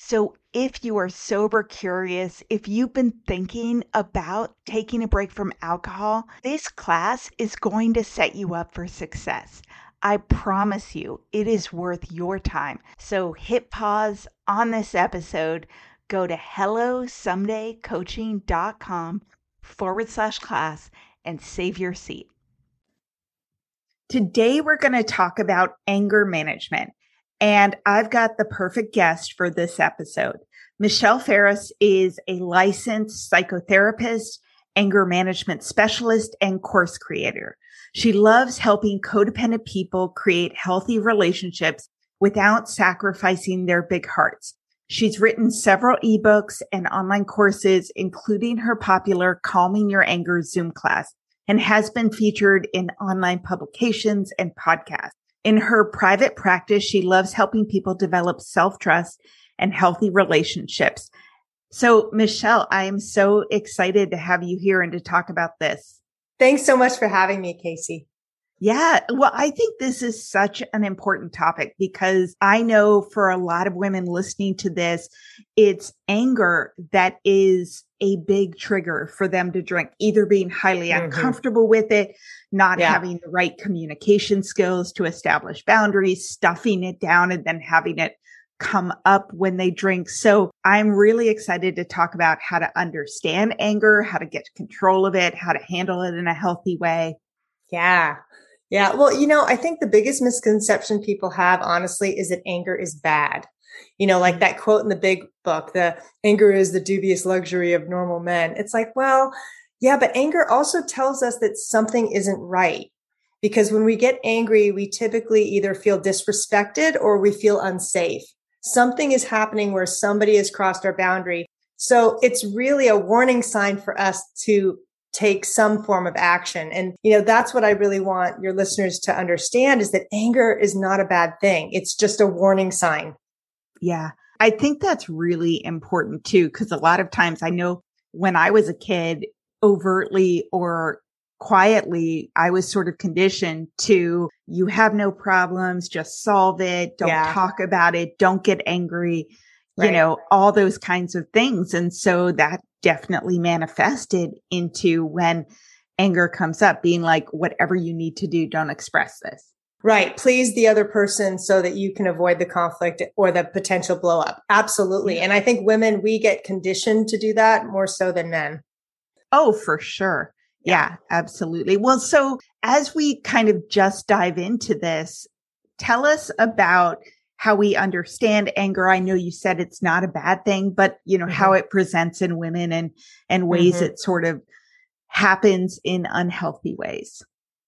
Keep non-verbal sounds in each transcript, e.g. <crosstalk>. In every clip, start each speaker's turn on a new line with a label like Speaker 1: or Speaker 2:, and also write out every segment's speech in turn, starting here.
Speaker 1: So, if you are sober curious, if you've been thinking about taking a break from alcohol, this class is going to set you up for success. I promise you, it is worth your time. So, hit pause on this episode, go to hellosomedaycoaching.com forward slash class and save your seat. Today, we're going to talk about anger management. And I've got the perfect guest for this episode. Michelle Farris is a licensed psychotherapist, anger management specialist, and course creator. She loves helping codependent people create healthy relationships without sacrificing their big hearts. She's written several ebooks and online courses, including her popular Calming Your Anger Zoom class, and has been featured in online publications and podcasts. In her private practice, she loves helping people develop self trust and healthy relationships. So, Michelle, I am so excited to have you here and to talk about this.
Speaker 2: Thanks so much for having me, Casey.
Speaker 1: Yeah. Well, I think this is such an important topic because I know for a lot of women listening to this, it's anger that is a big trigger for them to drink, either being highly mm-hmm. uncomfortable with it, not yeah. having the right communication skills to establish boundaries, stuffing it down and then having it come up when they drink. So I'm really excited to talk about how to understand anger, how to get control of it, how to handle it in a healthy way.
Speaker 2: Yeah. Yeah. Well, you know, I think the biggest misconception people have, honestly, is that anger is bad. You know, like mm-hmm. that quote in the big book, the anger is the dubious luxury of normal men. It's like, well, yeah, but anger also tells us that something isn't right. Because when we get angry, we typically either feel disrespected or we feel unsafe. Something is happening where somebody has crossed our boundary. So it's really a warning sign for us to take some form of action. And, you know, that's what I really want your listeners to understand is that anger is not a bad thing. It's just a warning sign.
Speaker 1: Yeah. I think that's really important too, because a lot of times I know when I was a kid, overtly or quietly, I was sort of conditioned to you have no problems, just solve it, don't yeah. talk about it, don't get angry, right. you know, all those kinds of things. And so that definitely manifested into when anger comes up being like, whatever you need to do, don't express this.
Speaker 2: Right. Please the other person so that you can avoid the conflict or the potential blow up. Absolutely. And I think women, we get conditioned to do that more so than men.
Speaker 1: Oh, for sure. Yeah, absolutely. Well, so as we kind of just dive into this, tell us about how we understand anger. I know you said it's not a bad thing, but you know, mm-hmm. how it presents in women and, and ways mm-hmm. it sort of happens in unhealthy ways.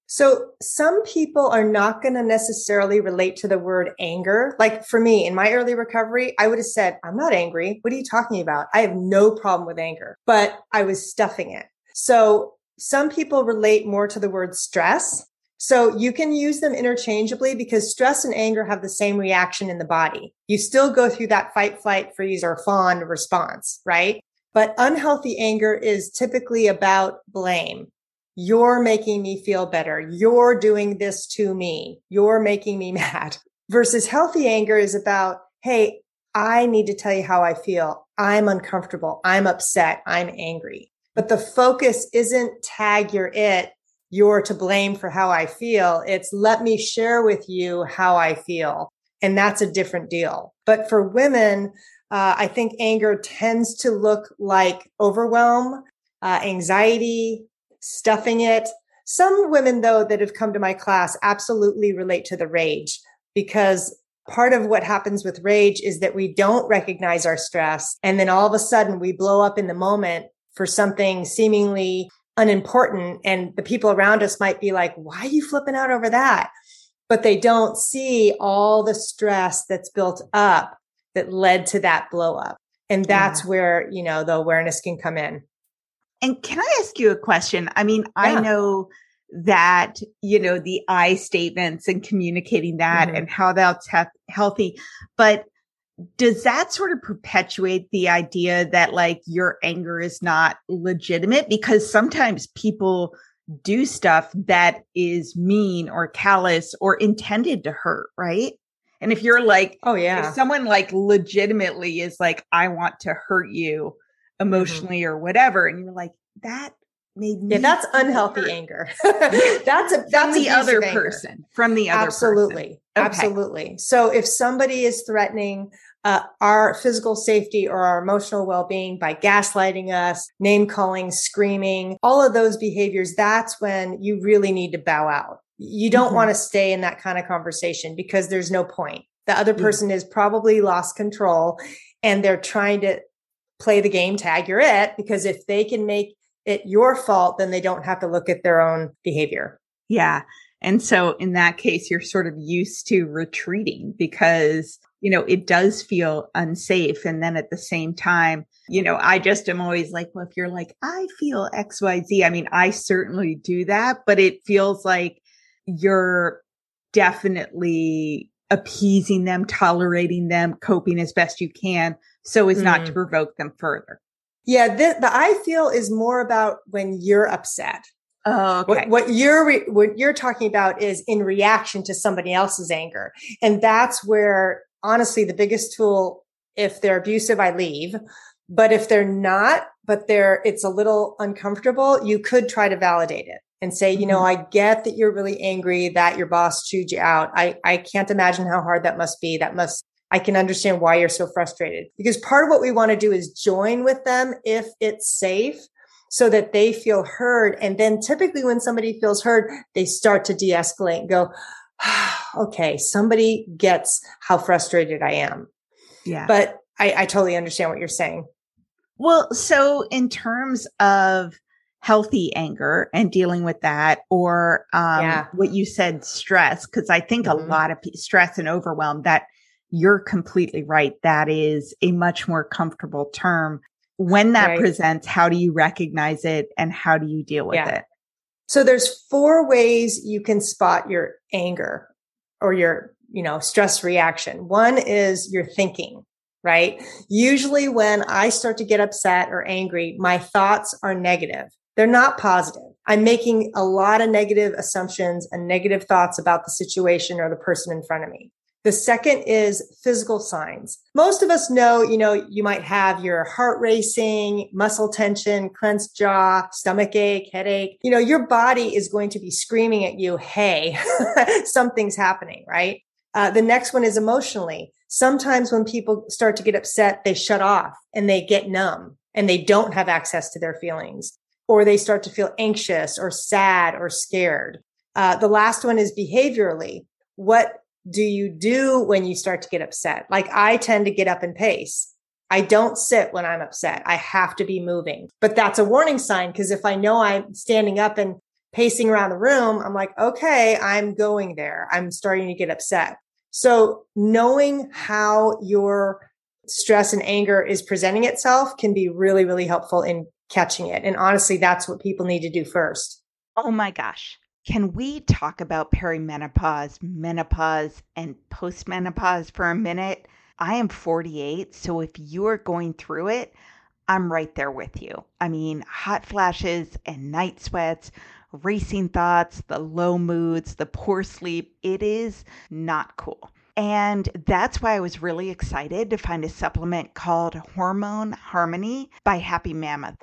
Speaker 2: So some people are not going to necessarily relate to the word anger. Like for me, in my early recovery, I would have said, I'm not angry. What are you talking about? I have no problem with anger, but I was stuffing it. So some people relate more to the word stress. So you can use them interchangeably because stress and anger have the same reaction in the body. You still go through that fight, flight, freeze or fawn response, right? But unhealthy anger is typically about blame. You're making me feel better. You're doing this to me. You're making me <laughs> mad. Versus healthy anger is about, Hey, I need to tell you how I feel. I'm uncomfortable. I'm upset. I'm angry. But the focus isn't tag you're it. You're to blame for how I feel. It's let me share with you how I feel. And that's a different deal. But for women, uh, I think anger tends to look like overwhelm, uh, anxiety, stuffing it. Some women, though, that have come to my class absolutely relate to the rage because part of what happens with rage is that we don't recognize our stress. And then all of a sudden we blow up in the moment for something seemingly unimportant. And the people around us might be like, why are you flipping out over that? But they don't see all the stress that's built up that led to that blow up. And that's yeah. where, you know, the awareness can come in.
Speaker 1: And can I ask you a question? I mean, yeah. I know that, you know, the I statements and communicating that mm-hmm. and how that's he- healthy, but does that sort of perpetuate the idea that like your anger is not legitimate? Because sometimes people do stuff that is mean or callous or intended to hurt, right? And if you're like,
Speaker 2: oh yeah,
Speaker 1: if someone like legitimately is like, I want to hurt you, Mm-hmm. emotionally mm-hmm. or whatever. And you're like, that made me.
Speaker 2: Yeah, that's unhealthy hurt. anger. <laughs> that's a, <laughs> that's
Speaker 1: the other person from the other
Speaker 2: absolutely,
Speaker 1: okay.
Speaker 2: absolutely. So if somebody is threatening uh, our physical safety or our emotional well-being by gaslighting us, name calling, screaming, all of those behaviors, that's when you really need to bow out. You don't mm-hmm. want to stay in that kind of conversation because there's no point. The other person is probably lost control and they're trying to play the game tag you're it because if they can make it your fault then they don't have to look at their own behavior
Speaker 1: yeah and so in that case you're sort of used to retreating because you know it does feel unsafe and then at the same time you know i just am always like well if you're like i feel xyz i mean i certainly do that but it feels like you're definitely appeasing them tolerating them coping as best you can so as mm. not to mm. provoke them further.
Speaker 2: Yeah, the, the I feel is more about when you're upset.
Speaker 1: Oh,
Speaker 2: okay. What, what, you're re, what you're talking about is in reaction to somebody else's anger, and that's where honestly the biggest tool. If they're abusive, I leave. But if they're not, but they're it's a little uncomfortable, you could try to validate it and say, you know, mm-hmm. I get that you're really angry that your boss chewed you out. I I can't imagine how hard that must be. That must I can understand why you're so frustrated because part of what we want to do is join with them if it's safe so that they feel heard. And then typically when somebody feels heard, they start to de-escalate and go, <sighs> okay, somebody gets how frustrated I am.
Speaker 1: Yeah.
Speaker 2: But I, I totally understand what you're saying.
Speaker 1: Well, so in terms of healthy anger and dealing with that or um, yeah. what you said stress because i think mm-hmm. a lot of p- stress and overwhelm that you're completely right. That is a much more comfortable term. When that right. presents, how do you recognize it and how do you deal with yeah. it?
Speaker 2: So there's four ways you can spot your anger or your, you know, stress reaction. One is your thinking, right? Usually when I start to get upset or angry, my thoughts are negative. They're not positive. I'm making a lot of negative assumptions and negative thoughts about the situation or the person in front of me. The second is physical signs. Most of us know, you know, you might have your heart racing, muscle tension, clenched jaw, stomach ache, headache. You know, your body is going to be screaming at you, Hey, <laughs> something's happening, right? Uh, the next one is emotionally. Sometimes when people start to get upset, they shut off and they get numb and they don't have access to their feelings or they start to feel anxious or sad or scared. Uh, the last one is behaviorally. What do you do when you start to get upset? Like I tend to get up and pace. I don't sit when I'm upset. I have to be moving. But that's a warning sign because if I know I'm standing up and pacing around the room, I'm like, okay, I'm going there. I'm starting to get upset. So knowing how your stress and anger is presenting itself can be really, really helpful in catching it. And honestly, that's what people need to do first.
Speaker 3: Oh my gosh. Can we talk about perimenopause, menopause, and postmenopause for a minute? I am 48, so if you're going through it, I'm right there with you. I mean, hot flashes and night sweats, racing thoughts, the low moods, the poor sleep, it is not cool. And that's why I was really excited to find a supplement called Hormone Harmony by Happy Mammoth.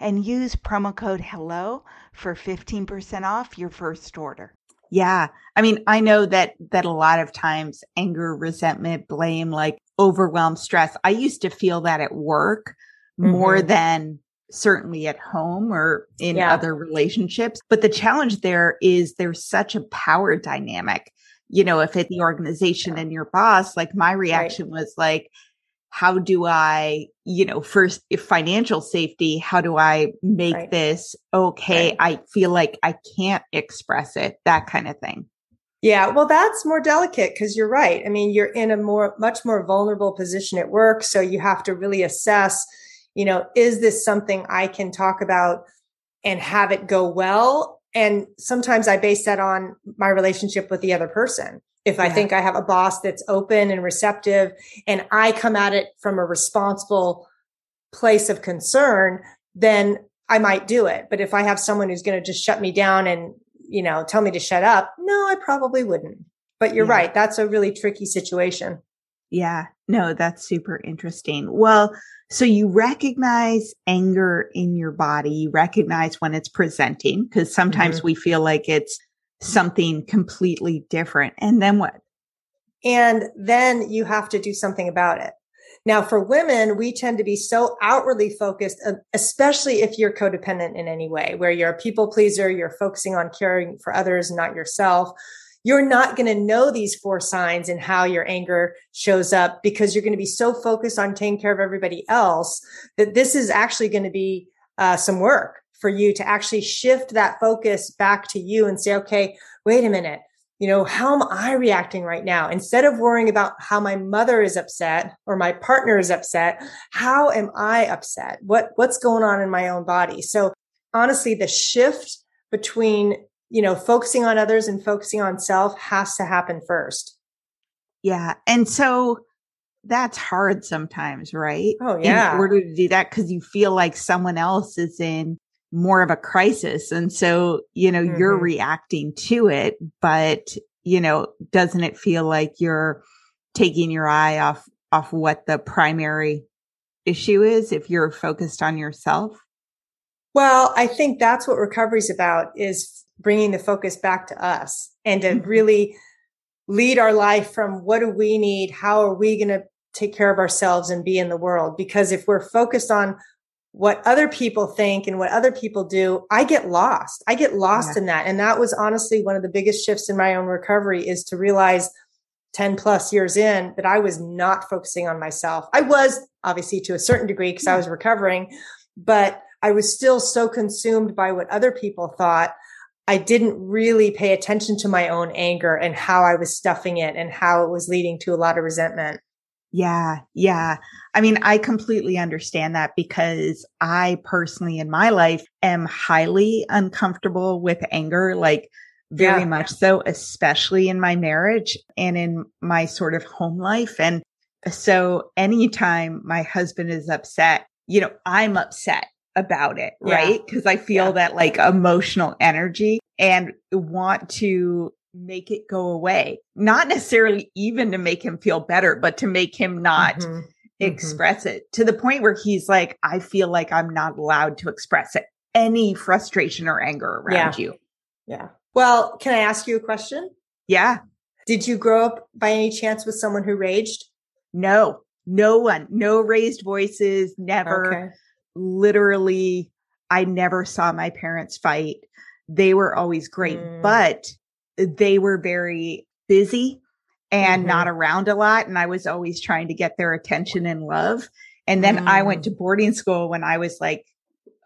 Speaker 3: and use promo code HELLO for 15% off your first order.
Speaker 1: Yeah. I mean, I know that that a lot of times anger, resentment, blame, like overwhelm, stress. I used to feel that at work mm-hmm. more than certainly at home or in yeah. other relationships. But the challenge there is there's such a power dynamic. You know, if it's the organization and your boss, like my reaction right. was like, how do I, you know, first if financial safety, how do I make right. this okay? Right. I feel like I can't express it, that kind of thing.
Speaker 2: Yeah, well, that's more delicate because you're right. I mean, you're in a more, much more vulnerable position at work. So you have to really assess, you know, is this something I can talk about and have it go well? And sometimes I base that on my relationship with the other person. If I think I have a boss that's open and receptive and I come at it from a responsible place of concern, then I might do it. But if I have someone who's going to just shut me down and, you know, tell me to shut up, no, I probably wouldn't. But you're yeah. right. That's a really tricky situation.
Speaker 1: Yeah. No, that's super interesting. Well, so you recognize anger in your body, you recognize when it's presenting because sometimes mm-hmm. we feel like it's something completely different. And then what?
Speaker 2: And then you have to do something about it. Now, for women, we tend to be so outwardly focused, uh, especially if you're codependent in any way, where you're a people pleaser, you're focusing on caring for others, not yourself. You're not going to know these four signs and how your anger shows up because you're going to be so focused on taking care of everybody else that this is actually going to be uh, some work for you to actually shift that focus back to you and say, okay, wait a minute. You know, how am I reacting right now? Instead of worrying about how my mother is upset or my partner is upset, how am I upset? What, what's going on in my own body? So honestly, the shift between, you know, focusing on others and focusing on self has to happen first.
Speaker 1: Yeah. And so that's hard sometimes, right?
Speaker 2: Oh, yeah.
Speaker 1: In order to do that, because you feel like someone else is in more of a crisis. And so, you know, mm-hmm. you're reacting to it, but, you know, doesn't it feel like you're taking your eye off, off what the primary issue is if you're focused on yourself?
Speaker 2: Well, I think that's what recovery is about is bringing the focus back to us and to mm-hmm. really lead our life from what do we need? How are we going to take care of ourselves and be in the world? Because if we're focused on what other people think and what other people do, I get lost. I get lost yeah. in that. And that was honestly one of the biggest shifts in my own recovery is to realize 10 plus years in that I was not focusing on myself. I was obviously to a certain degree because I was recovering, but I was still so consumed by what other people thought. I didn't really pay attention to my own anger and how I was stuffing it and how it was leading to a lot of resentment.
Speaker 1: Yeah. Yeah. I mean, I completely understand that because I personally in my life am highly uncomfortable with anger, like very yeah. much so, especially in my marriage and in my sort of home life. And so anytime my husband is upset, you know, I'm upset about it, yeah. right? Cause I feel yeah. that like emotional energy and want to make it go away. Not necessarily even to make him feel better, but to make him not mm-hmm. mm-hmm. express mm-hmm. it to the point where he's like, I feel like I'm not allowed to express it. Any frustration or anger around
Speaker 2: yeah.
Speaker 1: you.
Speaker 2: Yeah. Well, can I ask you a question?
Speaker 1: Yeah.
Speaker 2: Did you grow up by any chance with someone who raged?
Speaker 1: No, no one, no raised voices, never. Okay. Literally, I never saw my parents fight. They were always great, mm. but they were very busy and mm-hmm. not around a lot. And I was always trying to get their attention and love. And then mm. I went to mm. boarding school when I was like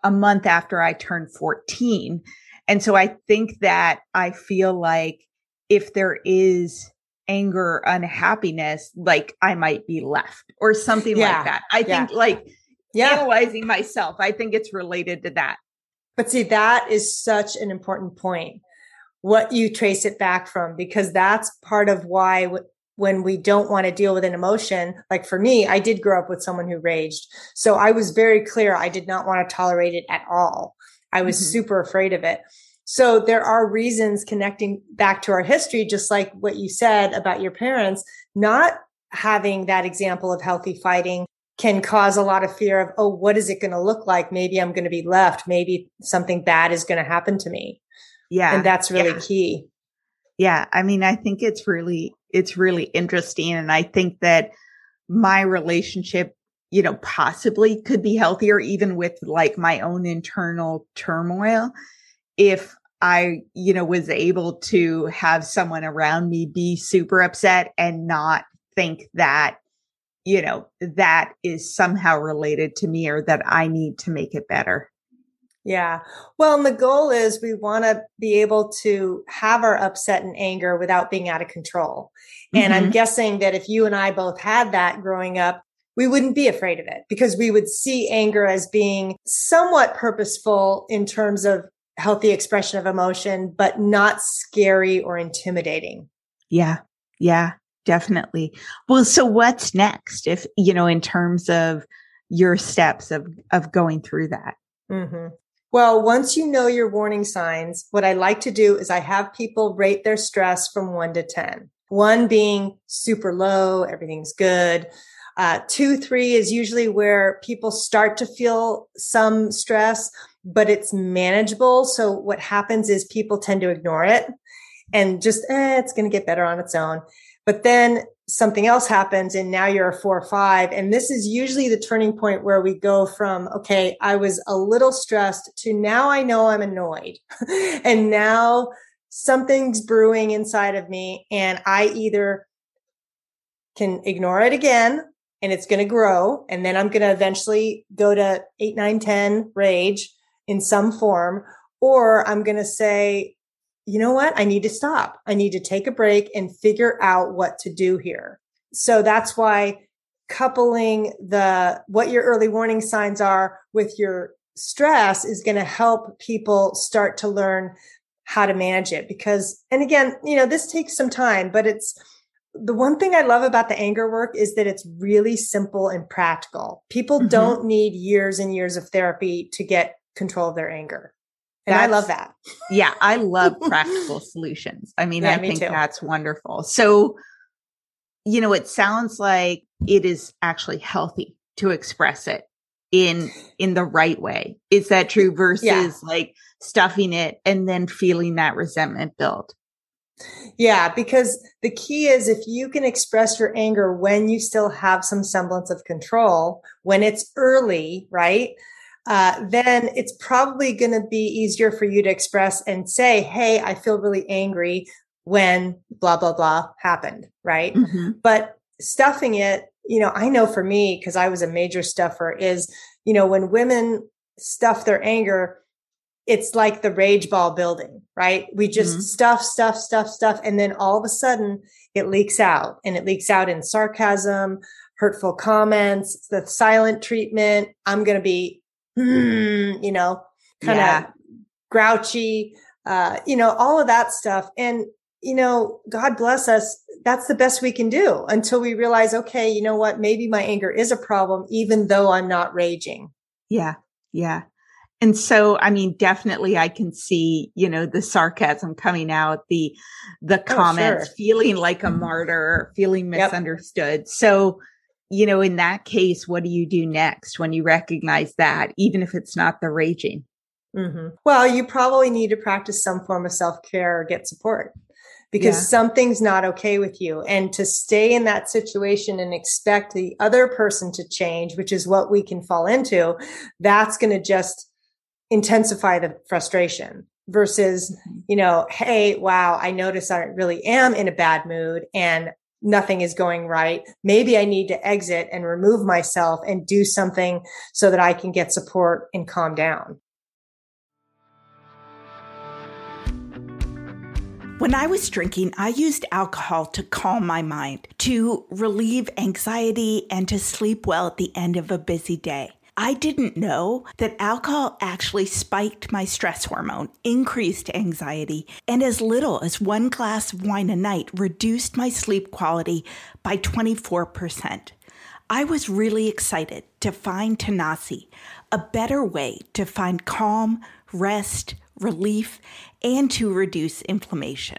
Speaker 1: a month after I turned 14. And so I think that I feel like if there is anger, unhappiness, like I might be left or something yeah. like that. I yeah. think like yeah. analyzing myself, I think it's related to that.
Speaker 2: But see, that is such an important point what you trace it back from, because that's part of why w- when we don't want to deal with an emotion, like for me, I did grow up with someone who raged. So I was very clear. I did not want to tolerate it at all. I was mm-hmm. super afraid of it. So there are reasons connecting back to our history, just like what you said about your parents, not having that example of healthy fighting can cause a lot of fear of, oh, what is it going to look like? Maybe I'm going to be left. Maybe something bad is going to happen to me.
Speaker 1: Yeah.
Speaker 2: And that's really
Speaker 1: yeah.
Speaker 2: key.
Speaker 1: Yeah. I mean, I think it's really, it's really interesting. And I think that my relationship, you know, possibly could be healthier even with like my own internal turmoil if I, you know, was able to have someone around me be super upset and not think that, you know, that is somehow related to me or that I need to make it better.
Speaker 2: Yeah. Well, and the goal is we want to be able to have our upset and anger without being out of control. And mm-hmm. I'm guessing that if you and I both had that growing up, we wouldn't be afraid of it because we would see anger as being somewhat purposeful in terms of healthy expression of emotion, but not scary or intimidating.
Speaker 1: Yeah. Yeah, definitely. Well, so what's next if, you know, in terms of your steps of, of going through that?
Speaker 2: Mm-hmm. Well, once you know your warning signs, what I like to do is I have people rate their stress from one to 10. One being super low, everything's good. Uh, two, three is usually where people start to feel some stress, but it's manageable. So what happens is people tend to ignore it and just, eh, it's going to get better on its own. But then something else happens and now you're a four or five. And this is usually the turning point where we go from, okay, I was a little stressed to now I know I'm annoyed. <laughs> and now something's brewing inside of me and I either can ignore it again and it's going to grow. And then I'm going to eventually go to eight, nine, 10 rage in some form. Or I'm going to say, you know what? I need to stop. I need to take a break and figure out what to do here. So that's why coupling the, what your early warning signs are with your stress is going to help people start to learn how to manage it. Because, and again, you know, this takes some time, but it's, the one thing I love about the anger work is that it's really simple and practical. People mm-hmm. don't need years and years of therapy to get control of their anger. And I love that.
Speaker 1: Yeah, I love <laughs> practical solutions. I mean, yeah, I think too. that's wonderful. So, you know, it sounds like it is actually healthy to express it in in the right way. Is that true versus yeah. like stuffing it and then feeling that resentment build?
Speaker 2: Yeah, because the key is if you can express your anger when you still have some semblance of control, when it's early, right? Uh, then it's probably going to be easier for you to express and say, Hey, I feel really angry when blah, blah, blah happened. Right. Mm-hmm. But stuffing it, you know, I know for me, cause I was a major stuffer is, you know, when women stuff their anger, it's like the rage ball building, right? We just mm-hmm. stuff, stuff, stuff, stuff. And then all of a sudden it leaks out and it leaks out in sarcasm, hurtful comments, the silent treatment. I'm going to be, hmm, you know, kind of yeah. grouchy, uh, you know, all of that stuff. And, you know, God bless us. That's the best we can do until we realize, okay, you know what? Maybe my anger is a problem, even though I'm not raging.
Speaker 1: Yeah. Yeah. And so, I mean, definitely I can see, you know, the sarcasm coming out, the, the comments, oh, sure. feeling like a martyr, feeling misunderstood. Yep. So, you know, in that case, what do you do next when you recognize that, even if it's not the raging?
Speaker 2: Mm-hmm. Well, you probably need to practice some form of self care or get support because yeah. something's not okay with you. And to stay in that situation and expect the other person to change, which is what we can fall into, that's going to just intensify the frustration versus, mm-hmm. you know, hey, wow, I notice I really am in a bad mood and nothing is going right. Maybe I need to exit and remove myself and do something so that I can get support and calm down.
Speaker 3: When I was drinking, I used alcohol to calm my mind, to relieve anxiety, and to sleep well at the end of a busy day. I didn't know that alcohol actually spiked my stress hormone, increased anxiety, and as little as one glass of wine a night reduced my sleep quality by 24%. I was really excited to find Tanasi, a better way to find calm, rest, relief, and to reduce inflammation.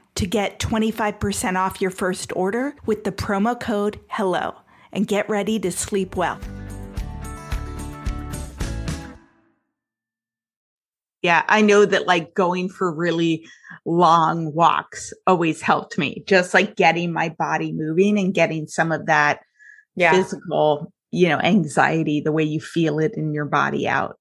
Speaker 3: to get 25% off your first order with the promo code HELLO and get ready to sleep well.
Speaker 1: Yeah, I know that like going for really long walks always helped me. Just like getting my body moving and getting some of that yeah. physical, you know, anxiety, the way you feel it in your body out.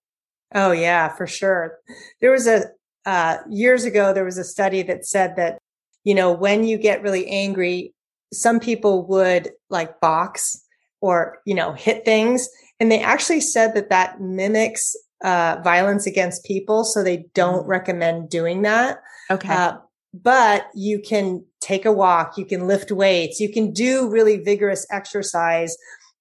Speaker 2: Oh yeah, for sure. There was a uh, years ago there was a study that said that you know, when you get really angry, some people would like box or, you know, hit things. And they actually said that that mimics uh, violence against people. So they don't mm. recommend doing that.
Speaker 1: Okay. Uh,
Speaker 2: but you can take a walk, you can lift weights, you can do really vigorous exercise,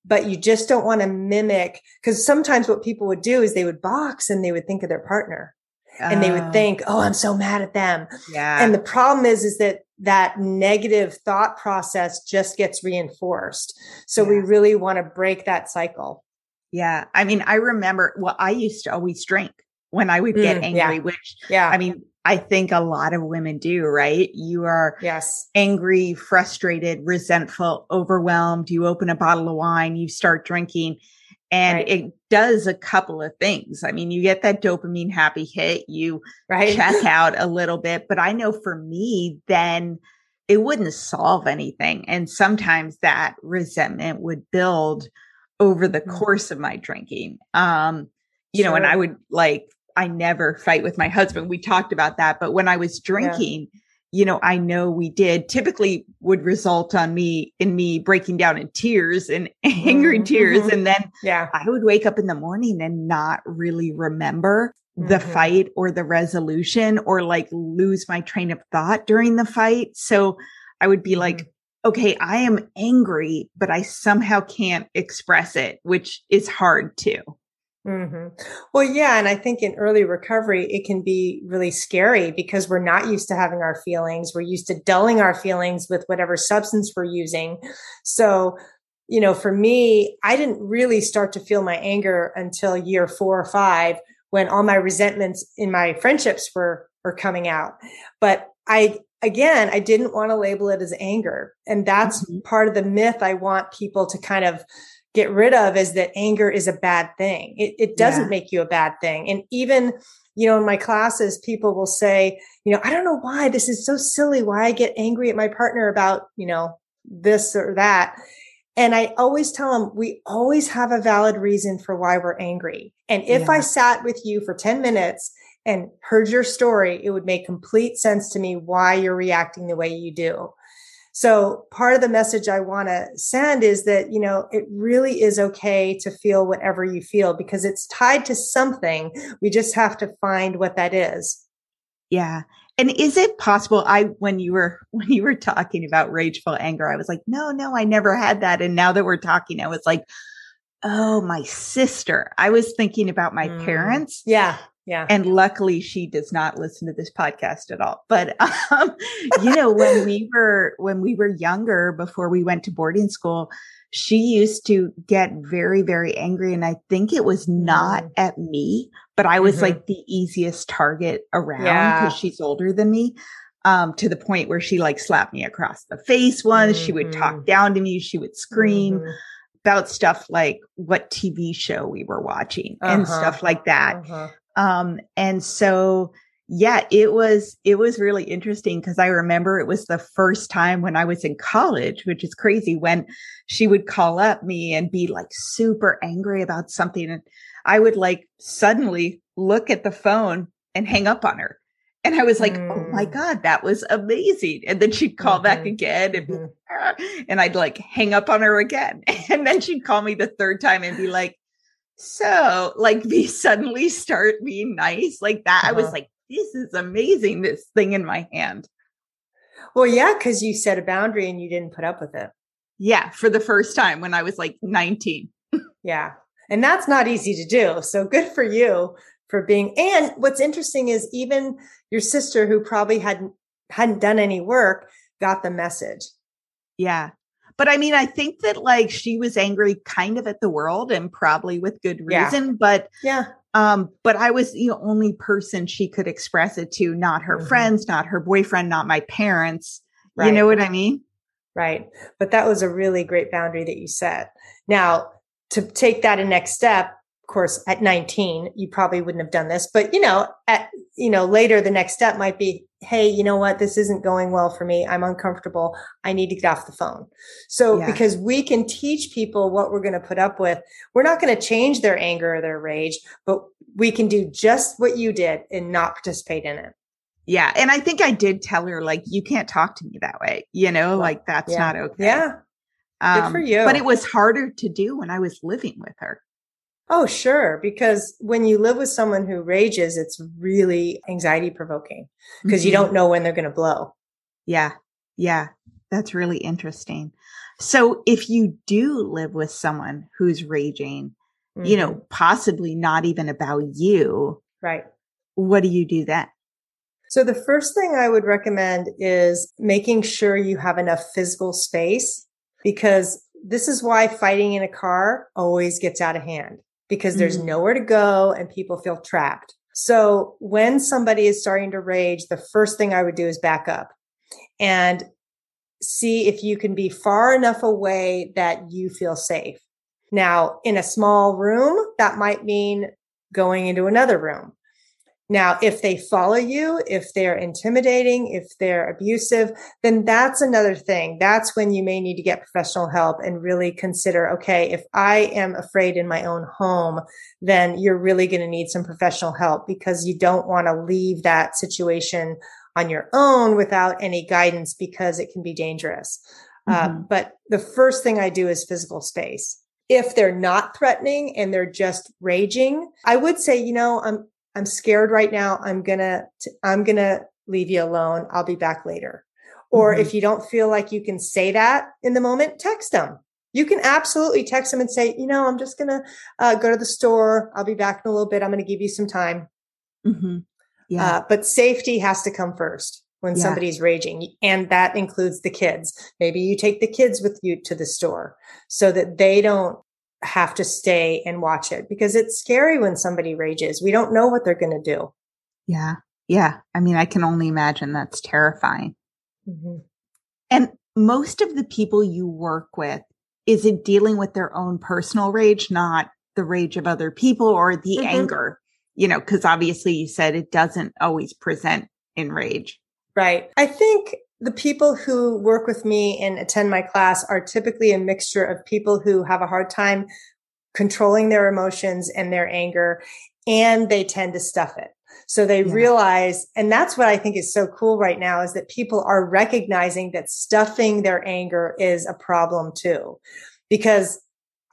Speaker 2: but you just don't want to mimic because sometimes what people would do is they would box and they would think of their partner and they would oh. think, "Oh, I'm so mad at them."
Speaker 1: Yeah.
Speaker 2: And the problem is, is that that negative thought process just gets reinforced. So yeah. we really want to break that cycle.
Speaker 1: Yeah. I mean, I remember, well, I used to always drink when I would get mm, angry, yeah. which, yeah, I mean, I think a lot of women do, right? You are
Speaker 2: yes.
Speaker 1: angry, frustrated, resentful, overwhelmed. You open a bottle of wine, you start drinking and right. it does a couple of things. I mean, you get that dopamine happy hit, you right. check <laughs> out a little bit, but I know for me, then it wouldn't solve anything. And sometimes that resentment would build over the mm-hmm. course of my drinking. Um, you sure. know, and I would like, I never fight with my husband. We talked about that, but when I was drinking, yeah you know, I know we did typically would result on me in me breaking down in tears and <laughs> angry mm-hmm. tears. And then
Speaker 2: yeah,
Speaker 1: I would wake up in the morning and not really remember the mm-hmm. fight or the resolution or like lose my train of thought during the fight. So I would be mm-hmm. like, okay, I am angry, but I somehow can't express it, which is hard too.
Speaker 2: Mm-hmm. Well, yeah. And I think in early recovery, it can be really scary because we're not used to having our feelings. We're used to dulling our feelings with whatever substance we're using. So, you know, for me, I didn't really start to feel my anger until year four or five when all my resentments in my friendships were, were coming out. But I, again, I didn't want to label it as anger. And that's mm-hmm. part of the myth I want people to kind of get rid of is that anger is a bad thing. It, it doesn't yeah. make you a bad thing. And even, you know, in my classes, people will say, you know, I don't know why this is so silly, why I get angry at my partner about, you know, this or that. And I always tell them we always have a valid reason for why we're angry. And if yeah. I sat with you for 10 minutes and heard your story, it would make complete sense to me why you're reacting the way you do. So part of the message I want to send is that, you know, it really is okay to feel whatever you feel because it's tied to something. We just have to find what that is.
Speaker 1: Yeah. And is it possible I when you were <laughs> when you were talking about rageful anger, I was like, no, no, I never had that. And now that we're talking, I was like, oh, my sister. I was thinking about my mm. parents.
Speaker 2: Yeah. Yeah.
Speaker 1: And luckily she does not listen to this podcast at all. But um, you know, when we <laughs> were when we were younger before we went to boarding school, she used to get very very angry and I think it was not mm. at me, but I was mm-hmm. like the easiest target around yeah. cuz she's older than me. Um, to the point where she like slapped me across the face once. Mm-hmm. She would talk mm-hmm. down to me. She would scream. Mm-hmm about stuff like what TV show we were watching uh-huh. and stuff like that. Uh-huh. Um, and so, yeah, it was, it was really interesting because I remember it was the first time when I was in college, which is crazy when she would call up me and be like super angry about something. And I would like suddenly look at the phone and hang up on her. And I was like, mm. oh my mm. God, that was amazing. And then she'd call mm-hmm. back again and, mm-hmm. and I'd like hang up on her again. <laughs> And then she'd call me the third time and be like, so like <laughs> we suddenly start being nice like that. Uh-huh. I was uh-huh. like, this is amazing, this thing in my hand.
Speaker 2: Well, yeah, because you set a boundary and you didn't put up with it.
Speaker 1: Yeah, for the first time when I was like 19.
Speaker 2: yeah. And that's not easy to do. So good for you for being and what's interesting is even your sister who probably hadn't hadn't done any work got the message.
Speaker 1: Yeah. But I mean, I think that like she was angry kind of at the world and probably with good reason.
Speaker 2: Yeah.
Speaker 1: But
Speaker 2: yeah.
Speaker 1: Um, but I was the only person she could express it to, not her mm-hmm. friends, not her boyfriend, not my parents. Right. You know what I mean?
Speaker 2: Right. But that was a really great boundary that you set. Now, to take that a next step, of course, at 19, you probably wouldn't have done this, but you know, at, you know, later the next step might be, Hey, you know what? This isn't going well for me. I'm uncomfortable. I need to get off the phone. So yeah. because we can teach people what we're going to put up with, we're not going to change their anger or their rage, but we can do just what you did and not participate in it.
Speaker 1: Yeah. And I think I did tell her, like, you can't talk to me that way. You know, like that's
Speaker 2: yeah.
Speaker 1: not okay.
Speaker 2: Yeah. Um, Good for you.
Speaker 1: But it was harder to do when I was living with her.
Speaker 2: Oh, sure. Because when you live with someone who rages, it's really anxiety provoking because mm-hmm. you don't know when they're going to blow.
Speaker 1: Yeah. Yeah. That's really interesting. So if you do live with someone who's raging, mm-hmm. you know, mm-hmm. possibly not even about you.
Speaker 2: Right.
Speaker 1: What do you do then?
Speaker 2: So the first thing I would recommend is making sure you have enough physical space because this is why fighting in a car always gets out of hand because there's mm-hmm. nowhere to go and people feel trapped. So when somebody is starting to rage, the first thing I would do is back up and see if you can be far enough away that you feel safe. Now, in a small room, that might mean going into another room. Now, if they follow you, if they're intimidating, if they're abusive, then that's another thing. That's when you may need to get professional help and really consider, okay, if I am afraid in my own home, then you're really going to need some professional help because you don't want to leave that situation on your own without any guidance because it can be dangerous. Uh, mm-hmm. Uh, but the first thing I do is physical space if they're not threatening and they're just raging, I would say, you know, I'm I'm scared right now. I'm gonna, I'm gonna leave you alone. I'll be back later. Or mm-hmm. if you don't feel like you can say that in the moment, text them. you can absolutely text them and say, you know, I'm just going to uh, go to the store. I'll be back in a little bit. I'm going to give you some time. Mm-hmm. Yeah. Uh, but safety has to come first when yeah. somebody's raging. And that includes the kids. Maybe you take the kids with you to the store so that they don't have to stay and watch it because it's scary when somebody rages. We don't know what they're going to do.
Speaker 1: Yeah. Yeah. I mean, I can only imagine that's terrifying. Mm-hmm. And most of the people you work with, is it dealing with their own personal rage, not the rage of other people or the mm-hmm. anger? You know, because obviously you said it doesn't always present in rage.
Speaker 2: Right. I think the people who work with me and attend my class are typically a mixture of people who have a hard time controlling their emotions and their anger, and they tend to stuff it. So they yeah. realize, and that's what I think is so cool right now is that people are recognizing that stuffing their anger is a problem too. Because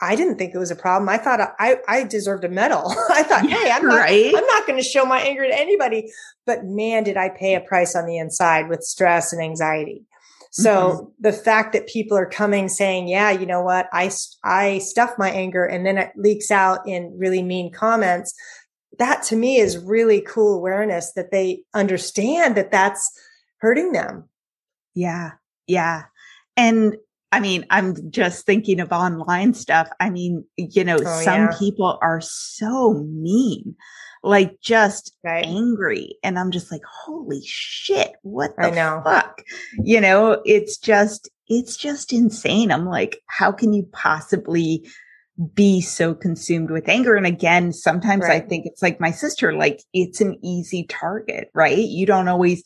Speaker 2: I didn't think it was a problem. I thought I, I deserved a medal. <laughs> I thought, hey, I'm not, right? I'm not going to show my anger to anybody. But man, did I pay a price on the inside with stress and anxiety. So mm-hmm. the fact that people are coming saying, yeah, you know what? I, I stuff my anger and then it leaks out in really mean comments. That to me is really cool awareness that they understand that that's hurting them.
Speaker 1: Yeah. Yeah. And I mean, I'm just thinking of online stuff. I mean, you know, oh, some yeah. people are so mean, like just right. angry. And I'm just like, holy shit, what the fuck? You know, it's just, it's just insane. I'm like, how can you possibly be so consumed with anger? And again, sometimes right. I think it's like my sister, like it's an easy target, right? You don't always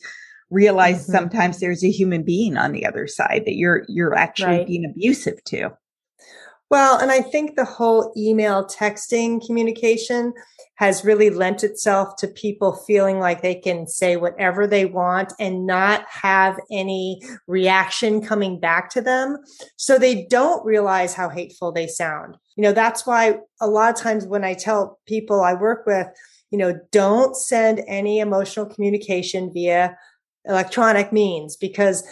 Speaker 1: realize mm-hmm. sometimes there's a human being on the other side that you're you're actually right. being abusive to.
Speaker 2: Well, and I think the whole email texting communication has really lent itself to people feeling like they can say whatever they want and not have any reaction coming back to them. So they don't realize how hateful they sound. You know, that's why a lot of times when I tell people I work with, you know, don't send any emotional communication via electronic means because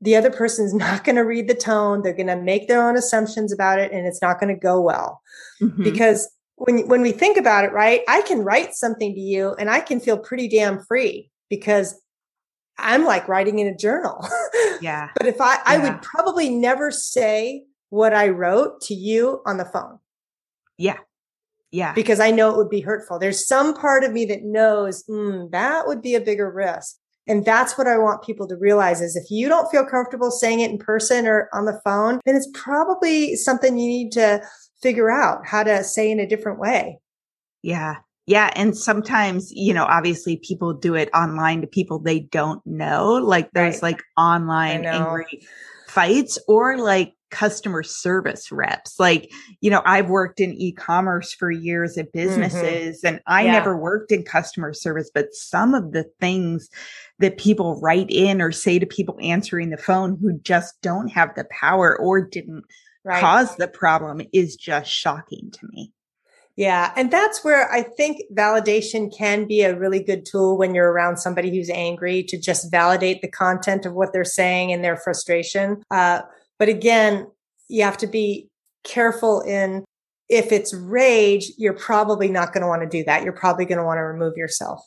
Speaker 2: the other person's <laughs> not going to read the tone. They're going to make their own assumptions about it and it's not going to go well. Mm-hmm. Because when, when we think about it, right, I can write something to you and I can feel pretty damn free because I'm like writing in a journal. <laughs>
Speaker 1: Yeah.
Speaker 2: but if I, yeah. I would probably never say what I wrote to you on the phone.
Speaker 1: Yeah. Yeah.
Speaker 2: Because I know it would be hurtful. There's some part of me that knows mm, that would be a bigger risk. And that's what I want people to realize is if you don't feel comfortable saying it in person or on the phone, then it's probably something you need to figure out how to say in a different way.
Speaker 1: Yeah. Yeah. And sometimes, you know, obviously people do it online to people they don't know. Like there's right. like online angry fights or like customer service reps. Like, you know, I've worked in e-commerce for years at mm-hmm. businesses mm-hmm. and I yeah. never worked in customer service, but some of the things that people write in or say to people answering the phone who just don't have the power or didn't right. cause the problem is just shocking to me.
Speaker 2: Yeah. And that's where I think validation can be a really good tool when you're around somebody who's angry to just validate the content of what they're saying and their frustration. Uh, but again, you have to be careful in if it's rage, you're probably not going to want to do that. You're probably going to want to remove yourself.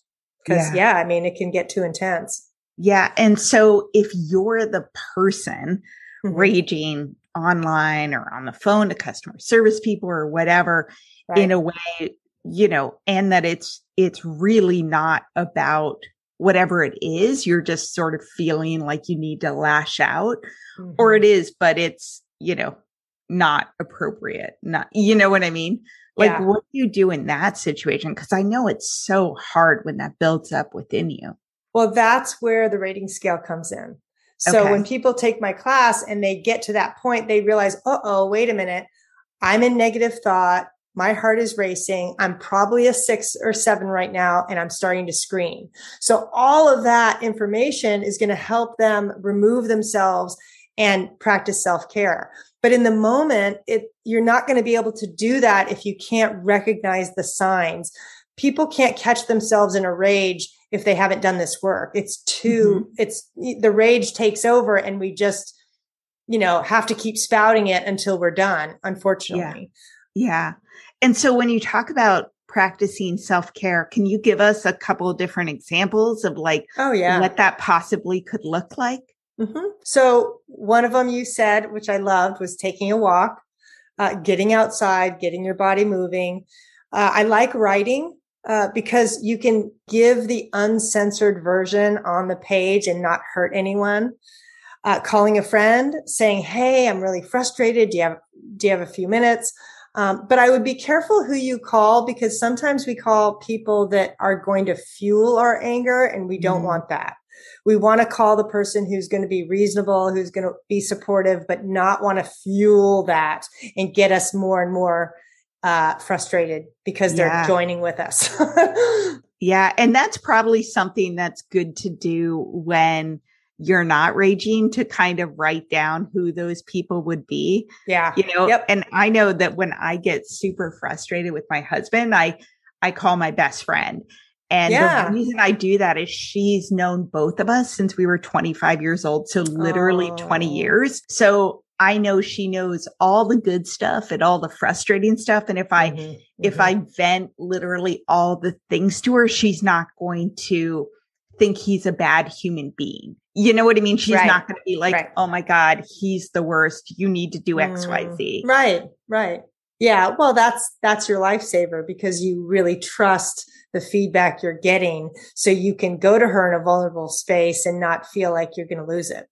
Speaker 2: Cause yeah. yeah, I mean, it can get too intense.
Speaker 1: Yeah. And so if you're the person mm-hmm. raging online or on the phone to customer service people or whatever right. in a way, you know, and that it's, it's really not about whatever it is. You're just sort of feeling like you need to lash out mm-hmm. or it is, but it's, you know, not appropriate. Not, you know what I mean? Like, yeah. what do you do in that situation? Cause I know it's so hard when that builds up within you.
Speaker 2: Well, that's where the rating scale comes in. So okay. when people take my class and they get to that point, they realize, uh oh, wait a minute. I'm in negative thought. My heart is racing. I'm probably a six or seven right now, and I'm starting to scream. So all of that information is going to help them remove themselves and practice self care. But in the moment, it, you're not going to be able to do that if you can't recognize the signs. People can't catch themselves in a rage if they haven't done this work. It's too, mm-hmm. it's the rage takes over and we just, you know, have to keep spouting it until we're done, unfortunately.
Speaker 1: Yeah. yeah. And so when you talk about practicing self-care, can you give us a couple of different examples of like,
Speaker 2: oh yeah,
Speaker 1: what that possibly could look like?
Speaker 2: Mm-hmm. So one of them you said, which I loved, was taking a walk, uh, getting outside, getting your body moving. Uh, I like writing uh, because you can give the uncensored version on the page and not hurt anyone. Uh, calling a friend, saying, "Hey, I'm really frustrated. Do you have Do you have a few minutes?" Um, but I would be careful who you call because sometimes we call people that are going to fuel our anger, and we don't mm. want that. We want to call the person who's going to be reasonable, who's going to be supportive, but not want to fuel that and get us more and more uh, frustrated because they're yeah. joining with us. <laughs>
Speaker 1: yeah. And that's probably something that's good to do when you're not raging to kind of write down who those people would be.
Speaker 2: Yeah.
Speaker 1: You know, yep. and I know that when I get super frustrated with my husband, I, I call my best friend. And yeah. the reason I do that is she's known both of us since we were 25 years old. So literally oh. 20 years. So I know she knows all the good stuff and all the frustrating stuff. And if I, mm-hmm, if mm-hmm. I vent literally all the things to her, she's not going to think he's a bad human being. You know what I mean? She's right. not going to be like, right. oh my God, he's the worst. You need to do X, Y, Z.
Speaker 2: Mm, right. Right. Yeah. Well, that's, that's your lifesaver because you really trust the feedback you're getting. So you can go to her in a vulnerable space and not feel like you're going to lose it.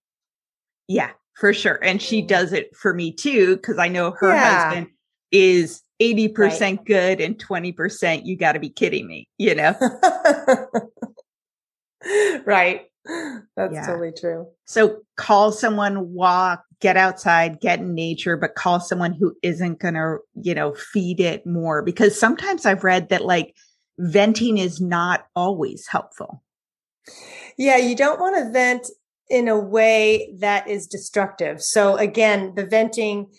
Speaker 1: Yeah for sure. And she mm. does it for me too, because I know her yeah. husband is 80% right. good and 20% you got to be kidding me, you know? <laughs>
Speaker 2: right. <laughs> That's yeah. totally true.
Speaker 1: So call someone, walk, get outside, get in nature, but call someone who isn't going to, you know, feed it more because sometimes I've read that like venting is not always helpful.
Speaker 2: Yeah, you don't want to vent in a way that is destructive. So again, the venting,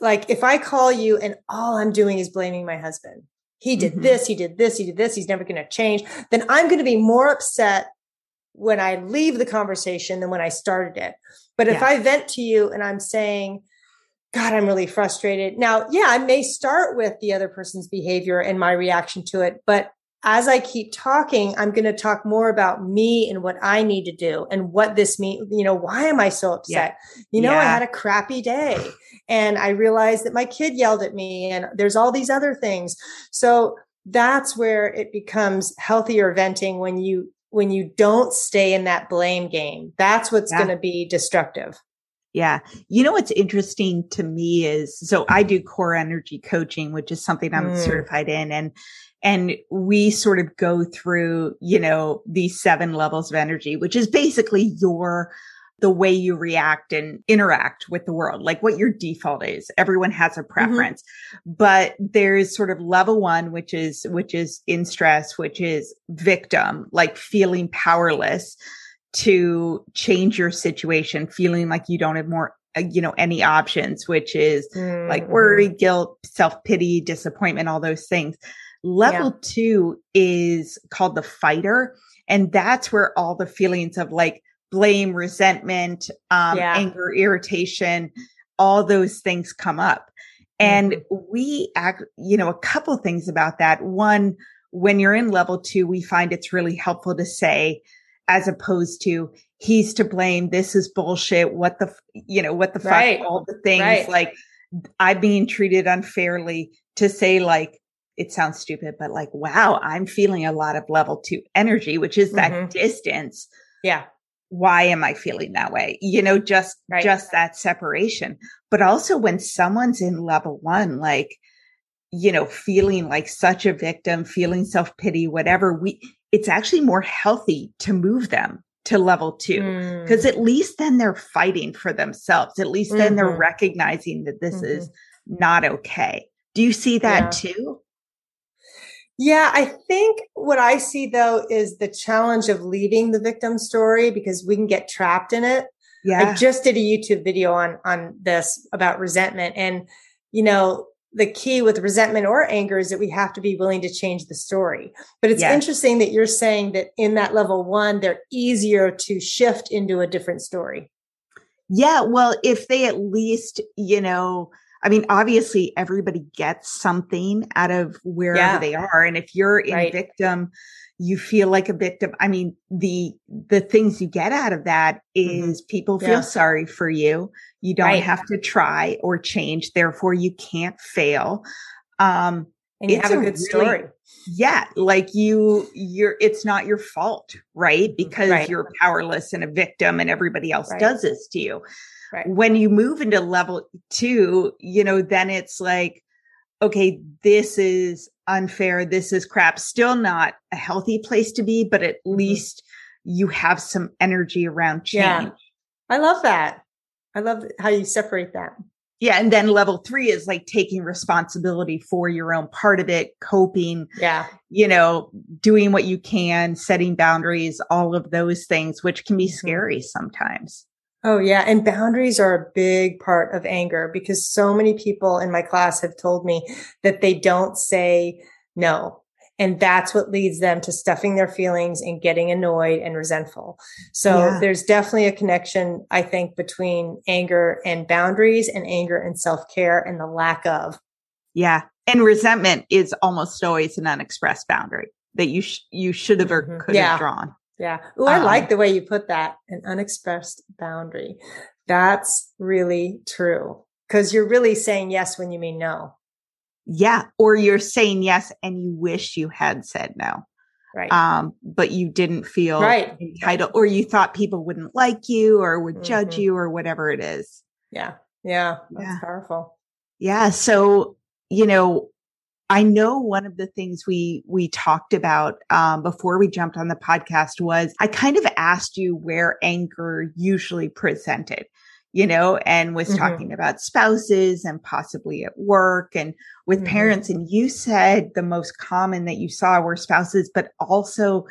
Speaker 2: like if I call you and all I'm doing is blaming my husband, he did mm-hmm. this, he did this, he did this, he's never going to change, then I'm going to be more upset when I leave the conversation than when I started it. But if yeah. I vent to you and I'm saying, God, I'm really frustrated. Now, yeah, I may start with the other person's behavior and my reaction to it, but as I keep talking, I'm going to talk more about me and what I need to do and what this means. You know, why am I so upset? Yeah. You know, yeah. I had a crappy day and I realized that my kid yelled at me and there's all these other things. So that's where it becomes healthier venting when you, when you don't stay in that blame game. That's what's yeah. going to be destructive.
Speaker 1: Yeah. You know, what's interesting to me is, so I do core energy coaching, which is something I'm mm. certified in. And, and we sort of go through, you know, these seven levels of energy, which is basically your, the way you react and interact with the world, like what your default is. Everyone has a mm-hmm. preference, mm-hmm. but there's sort of level one, which is, which is in stress, which is victim, like feeling powerless to change your situation, feeling like you don't have more uh, you know any options which is mm-hmm. like worry guilt self-pity disappointment all those things Level yeah. two is called the fighter. And that's where all the feelings of like blame, resentment, um, yeah. anger, irritation, all those things come up. And mm-hmm. we act, you know, a couple things about that. One, when you're in level two, we find it's really helpful to say, as opposed to, he's to blame. This is bullshit. What the, you know, what the right. fuck, all the things right. like I'm being treated unfairly to say like, it sounds stupid, but like, wow, I'm feeling a lot of level two energy, which is that mm-hmm. distance.
Speaker 2: Yeah.
Speaker 1: Why am I feeling that way? You know, just, right. just that separation. But also when someone's in level one, like, you know, feeling like such a victim, feeling self pity, whatever, we, it's actually more healthy to move them to level two because mm. at least then they're fighting for themselves. At least then mm-hmm. they're recognizing that this mm-hmm. is not okay. Do you see that yeah. too?
Speaker 2: Yeah, I think what I see though is the challenge of leaving the victim story because we can get trapped in it. Yeah. I just did a YouTube video on on this about resentment and you know, the key with resentment or anger is that we have to be willing to change the story. But it's yes. interesting that you're saying that in that level 1 they're easier to shift into a different story.
Speaker 1: Yeah. Well, if they at least, you know, I mean, obviously everybody gets something out of wherever yeah. they are. And if you're in right. victim, you feel like a victim. I mean, the, the things you get out of that is mm-hmm. mm-hmm. people feel yeah. sorry for you. You don't right. have to try or change. Therefore you can't fail. Um,
Speaker 2: and you have a, a good really, story.
Speaker 1: Yeah. Like you, you're, it's not your fault, right? Mm-hmm. Because right. you're powerless and a victim and everybody else does this to you. Right. When you move into level two, you know, then it's like, okay, this is unfair. This is crap. Still not a healthy place to be, but at mm-hmm. least you have some energy around change. Yeah.
Speaker 2: I love that. I love how you separate that.
Speaker 1: Yeah. And then level three is like taking responsibility for your own part of it, coping.
Speaker 2: Yeah.
Speaker 1: You know, doing what you can, setting boundaries, all of those things, which can be mm-hmm. scary sometimes.
Speaker 2: Oh yeah. And boundaries are a big part of anger because so many people in my class have told me that they don't say no. And that's what leads them to stuffing their feelings and getting annoyed and resentful. So yeah. there's definitely a connection, I think, between anger and boundaries and anger and self care and the lack of.
Speaker 1: Yeah. And resentment is almost always an unexpressed boundary that you, sh- you should have or mm-hmm. could yeah. have drawn.
Speaker 2: Yeah. Oh, I um, like the way you put that an unexpressed boundary. That's really true because you're really saying yes when you mean no.
Speaker 1: Yeah. Or you're saying yes and you wish you had said no.
Speaker 2: Right.
Speaker 1: Um, but you didn't feel right. entitled or you thought people wouldn't like you or would mm-hmm. judge you or whatever it is.
Speaker 2: Yeah. Yeah. That's yeah. powerful.
Speaker 1: Yeah. So, you know, I know one of the things we we talked about um, before we jumped on the podcast was I kind of asked you where anger usually presented, you know, and was mm-hmm. talking about spouses and possibly at work and with mm-hmm. parents. And you said the most common that you saw were spouses, but also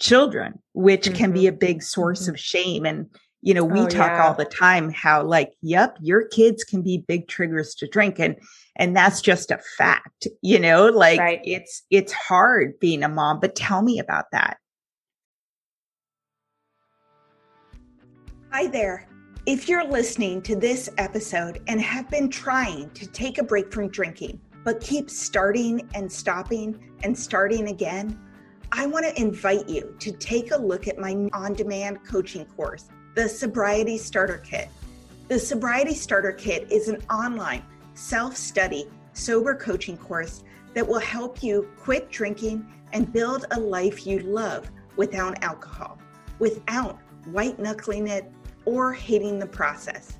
Speaker 1: children, which mm-hmm. can be a big source mm-hmm. of shame. And you know, we oh, talk yeah. all the time how like, yep, your kids can be big triggers to drink. And and that's just a fact, you know, like right. it's, it's hard being a mom, but tell me about that. Hi there. If you're listening to this episode and have been trying to take a break from drinking, but keep starting and stopping and starting again, I want to invite you to take a look at my on demand coaching course, the Sobriety Starter Kit. The Sobriety Starter Kit is an online self study sober coaching course that will help you quit drinking and build a life you love without alcohol, without white knuckling it or hating the process.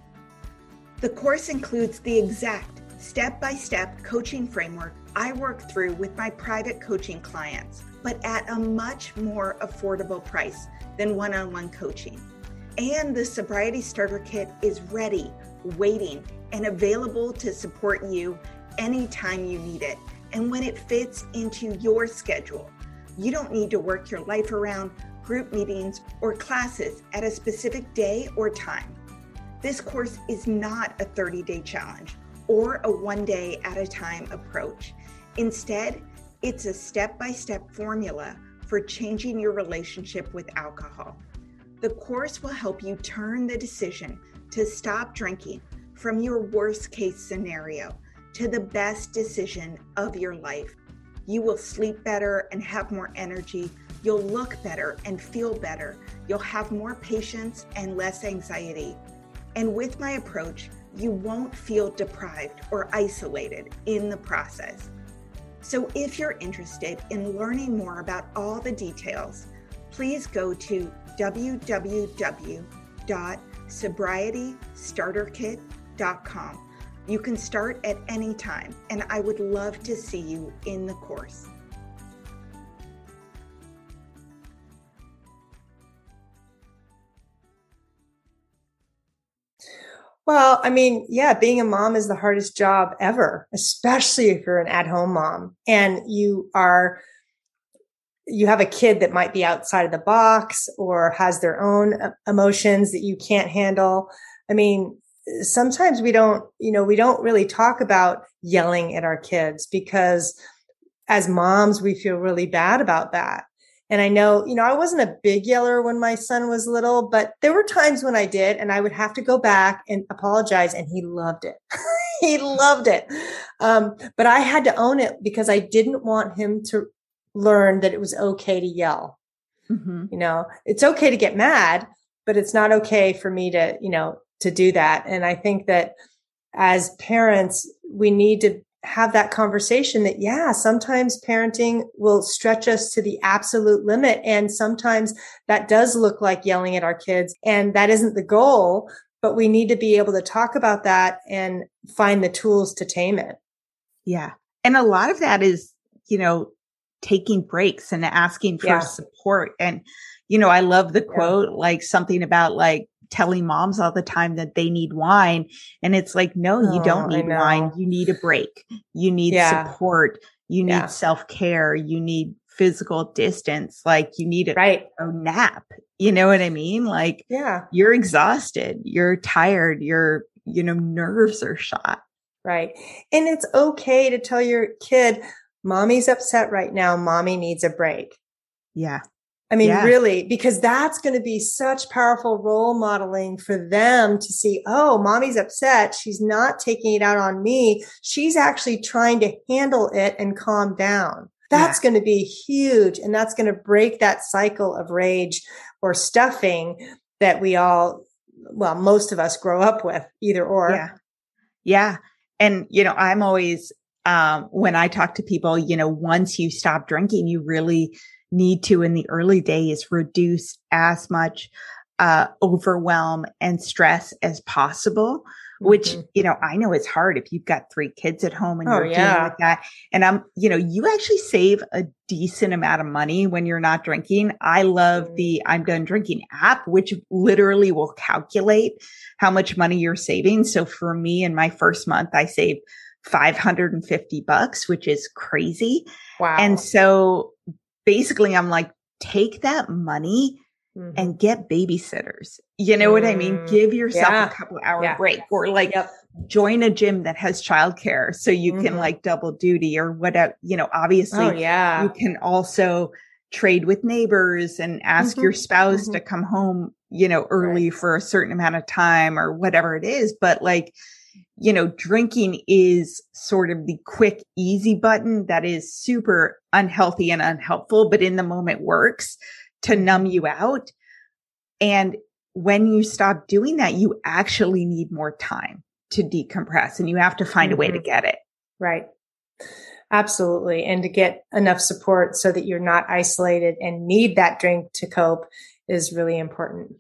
Speaker 1: The course includes the exact step by step coaching framework I work through with my private coaching clients, but at a much more affordable price than one on one coaching. And the Sobriety Starter Kit is ready, waiting, and available to support you anytime you need it and when it fits into your schedule. You don't need to work your life around group meetings or classes at a specific day or time. This course is not a 30 day challenge or a one day at a time approach. Instead, it's a step by step formula for changing your relationship with alcohol. The course will help you turn the decision to stop drinking from your worst case scenario to the best decision of your life. You will sleep better and have more energy. You'll look better and feel better. You'll have more patience and less anxiety. And with my approach, you won't feel deprived or isolated in the process. So, if you're interested in learning more about all the details, please go to www.sobrietystarterkit.com you can start at any time, and I would love to see you in the course.
Speaker 2: Well, I mean, yeah, being a mom is the hardest job ever, especially if you're an at home mom and you are, you have a kid that might be outside of the box or has their own uh, emotions that you can't handle. I mean, sometimes we don't, you know, we don't really talk about yelling at our kids because as moms, we feel really bad about that. And I know, you know, I wasn't a big yeller when my son was little, but there were times when I did, and I would have to go back and apologize, and he loved it. <laughs> he loved it. Um, but I had to own it because I didn't want him to learn that it was okay to yell. Mm-hmm. You know, it's okay to get mad, but it's not okay for me to, you know, to do that. And I think that as parents, we need to have that conversation that, yeah, sometimes parenting will stretch us to the absolute limit. And sometimes that does look like yelling at our kids. And that isn't the goal, but we need to be able to talk about that and find the tools to tame it.
Speaker 1: Yeah. And a lot of that is, you know, taking breaks and asking for yeah. support. And, you know, I love the quote, yeah. like something about like telling moms all the time that they need wine. And it's like, no, you oh, don't need wine. You need a break. You need yeah. support. You need self care. You need physical distance. Like you need a,
Speaker 2: right.
Speaker 1: a nap. You know what I mean? Like,
Speaker 2: yeah,
Speaker 1: you're exhausted. You're tired. Your, you know, nerves are shot.
Speaker 2: Right. And it's okay to tell your kid, mommy's upset right now. Mommy needs a break.
Speaker 1: Yeah.
Speaker 2: I mean, yeah. really, because that's going to be such powerful role modeling for them to see, oh, mommy's upset. She's not taking it out on me. She's actually trying to handle it and calm down. That's yeah. going to be huge. And that's going to break that cycle of rage or stuffing that we all, well, most of us grow up with, either or.
Speaker 1: Yeah. Yeah. And, you know, I'm always um, when I talk to people, you know, once you stop drinking, you really need to in the early days reduce as much uh, overwhelm and stress as possible. Which, mm-hmm. you know, I know it's hard if you've got three kids at home and oh, you're yeah. dealing with that. And I'm, you know, you actually save a decent amount of money when you're not drinking. I love mm-hmm. the I'm done drinking app, which literally will calculate how much money you're saving. So for me in my first month, I saved 550 bucks, which is crazy.
Speaker 2: Wow.
Speaker 1: And so basically I'm like, take that money mm-hmm. and get babysitters. You know mm what I mean? Mm, Give yourself yeah. a couple hour yeah. break or like yep. join a gym that has childcare so you mm-hmm. can like double duty or whatever, you know, obviously
Speaker 2: oh, yeah.
Speaker 1: you can also trade with neighbors and ask mm-hmm. your spouse to mm-hmm. come home, you know, early right. for a certain amount of time or whatever it is. But like, you know, drinking is sort of the quick, easy button that is super unhealthy and unhelpful, but in the moment works to numb you out. And when you stop doing that, you actually need more time to decompress and you have to find mm-hmm. a way to mm-hmm. get it.
Speaker 2: Right. Absolutely. And to get enough support so that you're not isolated and need that drink to cope is really important.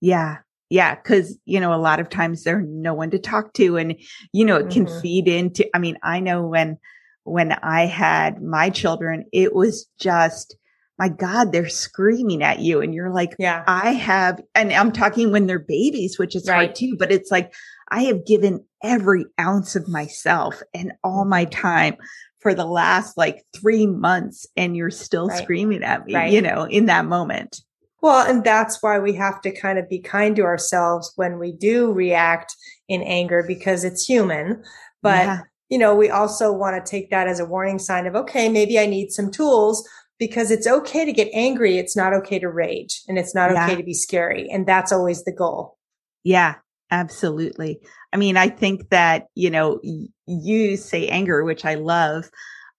Speaker 1: Yeah. Yeah, because you know, a lot of times there's no one to talk to, and you know, it can mm-hmm. feed into. I mean, I know when when I had my children, it was just my God, they're screaming at you, and you're like,
Speaker 2: Yeah,
Speaker 1: I have, and I'm talking when they're babies, which is right. hard too, but it's like I have given every ounce of myself and all my mm-hmm. time for the last like three months, and you're still right. screaming at me, right. you know, in that moment.
Speaker 2: Well, and that's why we have to kind of be kind to ourselves when we do react in anger because it's human. But, yeah. you know, we also want to take that as a warning sign of, okay, maybe I need some tools because it's okay to get angry. It's not okay to rage and it's not yeah. okay to be scary. And that's always the goal.
Speaker 1: Yeah, absolutely. I mean, I think that, you know, you say anger, which I love.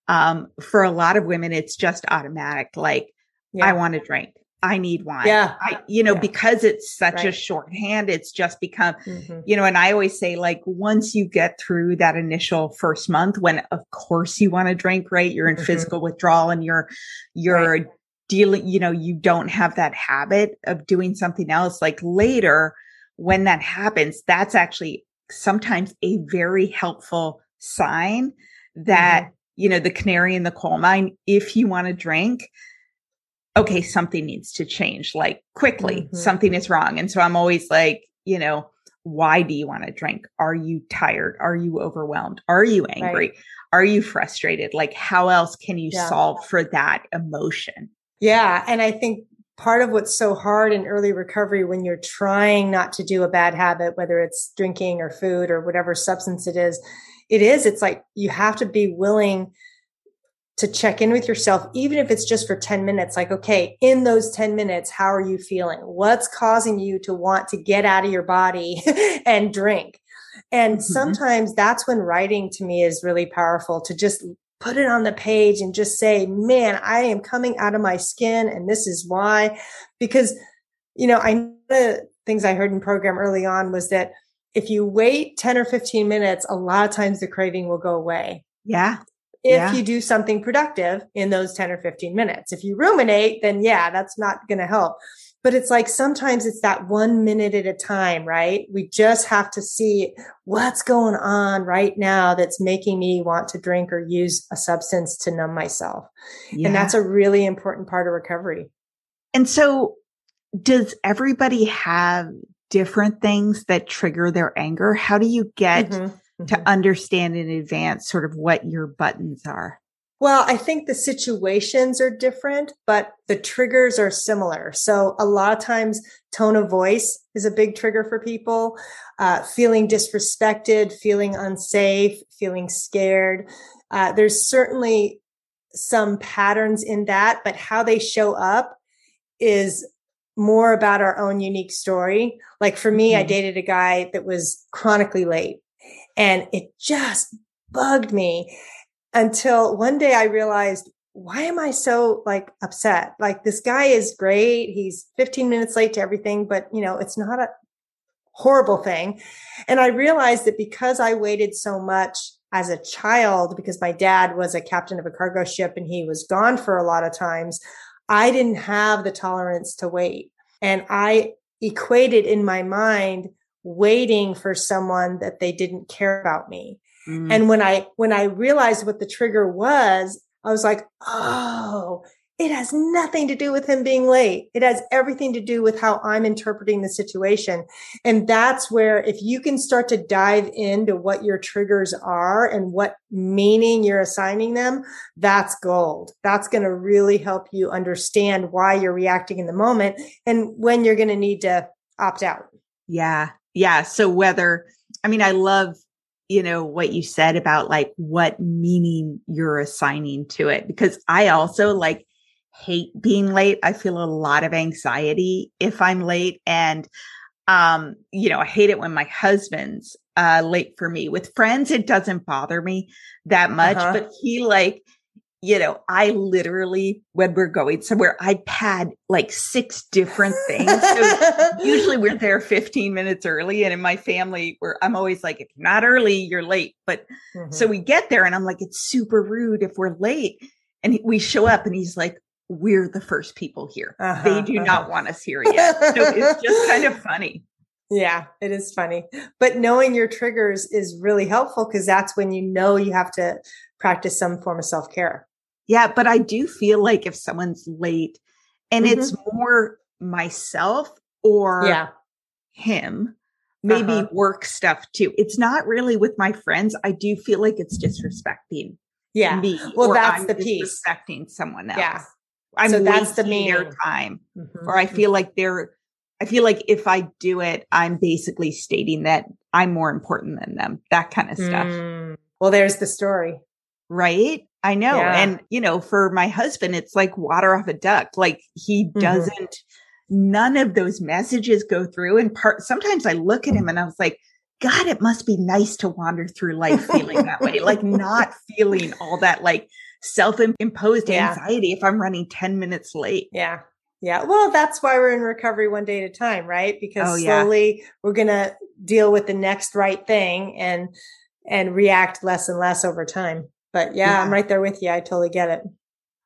Speaker 1: Um, for a lot of women, it's just automatic. Like, yeah. I want to drink. I need one.
Speaker 2: Yeah.
Speaker 1: I, you know,
Speaker 2: yeah.
Speaker 1: because it's such right. a shorthand, it's just become, mm-hmm. you know, and I always say like once you get through that initial first month when of course you want to drink, right? You're in mm-hmm. physical withdrawal and you're, you're right. dealing, you know, you don't have that habit of doing something else. Like later when that happens, that's actually sometimes a very helpful sign that, mm-hmm. you know, the canary in the coal mine, if you want to drink, okay, something needs to change like quickly. Mm-hmm. Something is wrong. And so I'm always like, you know, why do you want to drink? Are you tired? Are you overwhelmed? Are you angry? Right. Are you frustrated? Like, how else can you yeah. solve for that emotion?
Speaker 2: Yeah. And I think part of what's so hard in early recovery when you're trying not to do a bad habit, whether it's drinking or food or whatever substance it is, it is, it's like you have to be willing to check in with yourself, even if it's just for 10 minutes. Like, okay, in those 10 minutes, how are you feeling? What's causing you to want to get out of your body <laughs> and drink? And mm-hmm. sometimes that's when writing to me is really powerful to just put it on the page and just say, man, I am coming out of my skin and this is why. Because, you know, I know the things I heard in program early on was that if you wait 10 or 15 minutes, a lot of times the craving will go away.
Speaker 1: Yeah.
Speaker 2: If
Speaker 1: yeah.
Speaker 2: you do something productive in those 10 or 15 minutes. If you ruminate, then yeah, that's not going to help. But it's like sometimes it's that one minute at a time, right? We just have to see what's going on right now that's making me want to drink or use a substance to numb myself. Yeah. And that's a really important part of recovery.
Speaker 1: And so does everybody have different things that trigger their anger? How do you get mm-hmm, mm-hmm. to understand in advance sort of what your buttons are?
Speaker 2: Well, I think the situations are different, but the triggers are similar. So a lot of times tone of voice is a big trigger for people. Uh, feeling disrespected, feeling unsafe, feeling scared. Uh, there's certainly some patterns in that, but how they show up is more about our own unique story. Like for me, mm-hmm. I dated a guy that was chronically late and it just bugged me until one day I realized, why am I so like upset? Like this guy is great. He's 15 minutes late to everything, but you know, it's not a horrible thing. And I realized that because I waited so much as a child, because my dad was a captain of a cargo ship and he was gone for a lot of times, I didn't have the tolerance to wait. And I equated in my mind waiting for someone that they didn't care about me. Mm. And when I, when I realized what the trigger was, I was like, Oh, it has nothing to do with him being late. It has everything to do with how I'm interpreting the situation. And that's where if you can start to dive into what your triggers are and what meaning you're assigning them, that's gold. That's going to really help you understand why you're reacting in the moment and when you're going to need to opt out.
Speaker 1: Yeah. Yeah. So whether, I mean, I love you know, what you said about like what meaning you're assigning to it. Because I also like hate being late. I feel a lot of anxiety if I'm late. And, um, you know, I hate it when my husband's, uh, late for me. With friends, it doesn't bother me that much, uh-huh. but he like, you know, I literally, when we're going somewhere, I pad like six different things. So <laughs> usually we're there 15 minutes early. And in my family, where I'm always like, if you're not early, you're late. But mm-hmm. so we get there and I'm like, it's super rude if we're late. And we show up and he's like, we're the first people here. Uh-huh, they do uh-huh. not want us here yet. So it's just kind of <laughs> funny.
Speaker 2: Yeah, it is funny. But knowing your triggers is really helpful because that's when you know you have to practice some form of self care.
Speaker 1: Yeah, but I do feel like if someone's late and mm-hmm. it's more myself or
Speaker 2: yeah.
Speaker 1: him, maybe uh-huh. work stuff too. It's not really with my friends. I do feel like it's disrespecting
Speaker 2: yeah.
Speaker 1: me.
Speaker 2: Well, that's I'm the piece.
Speaker 1: Disrespecting someone else.
Speaker 2: Yeah.
Speaker 1: I'm so that's the main their time. Mm-hmm. Or I feel like they're I feel like if I do it, I'm basically stating that I'm more important than them. That kind of stuff. Mm.
Speaker 2: Well, there's the story.
Speaker 1: Right? I know. Yeah. And you know, for my husband, it's like water off a duck. Like he mm-hmm. doesn't none of those messages go through. And part sometimes I look at him and I was like, God, it must be nice to wander through life feeling that way, like not <laughs> feeling all that like self imposed yeah. anxiety if I'm running 10 minutes late.
Speaker 2: Yeah. Yeah. Well, that's why we're in recovery one day at a time, right? Because oh, slowly yeah. we're going to deal with the next right thing and, and react less and less over time. But yeah, yeah, I'm right there with you. I totally get it.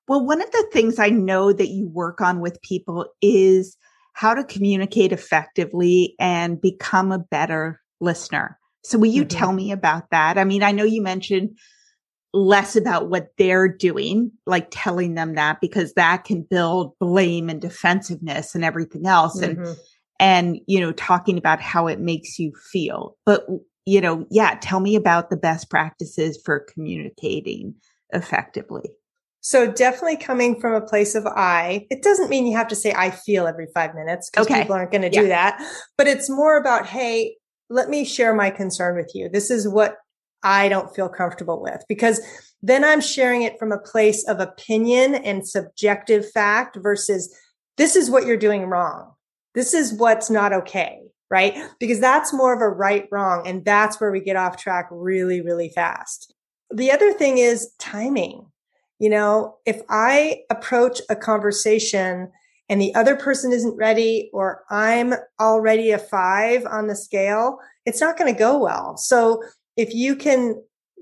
Speaker 1: Well, one of the things I know that you work on with people is how to communicate effectively and become a better listener. So will you mm-hmm. tell me about that? I mean, I know you mentioned less about what they're doing, like telling them that because that can build blame and defensiveness and everything else. Mm-hmm. And, and, you know, talking about how it makes you feel. But, you know, yeah, tell me about the best practices for communicating effectively.
Speaker 2: So definitely coming from a place of I. It doesn't mean you have to say I feel every five minutes because okay. people aren't going to yeah. do that. But it's more about, hey, let me share my concern with you. This is what I don't feel comfortable with because then I'm sharing it from a place of opinion and subjective fact versus this is what you're doing wrong. This is what's not okay. Right. Because that's more of a right wrong. And that's where we get off track really, really fast. The other thing is timing. You know, if I approach a conversation and the other person isn't ready or I'm already a five on the scale, it's not going to go well. So if you can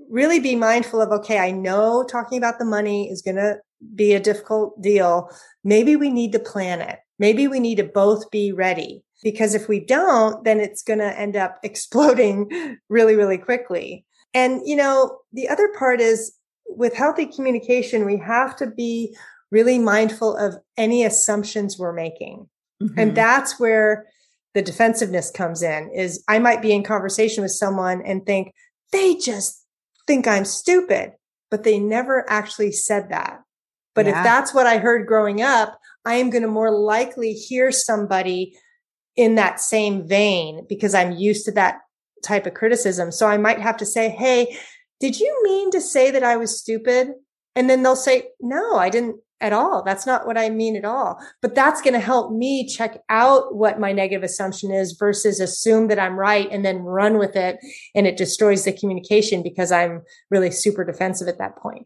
Speaker 2: really be mindful of, okay, I know talking about the money is going to be a difficult deal. Maybe we need to plan it. Maybe we need to both be ready because if we don't, then it's going to end up <laughs> exploding really, really quickly. And, you know, the other part is with healthy communication, we have to be really mindful of any assumptions we're making. Mm-hmm. And that's where the defensiveness comes in is I might be in conversation with someone and think they just think I'm stupid, but they never actually said that. But yeah. if that's what I heard growing up, I am going to more likely hear somebody in that same vein because I'm used to that type of criticism. So I might have to say, Hey, did you mean to say that I was stupid? And then they'll say, no, I didn't at all. That's not what I mean at all. But that's going to help me check out what my negative assumption is versus assume that I'm right and then run with it. And it destroys the communication because I'm really super defensive at that point.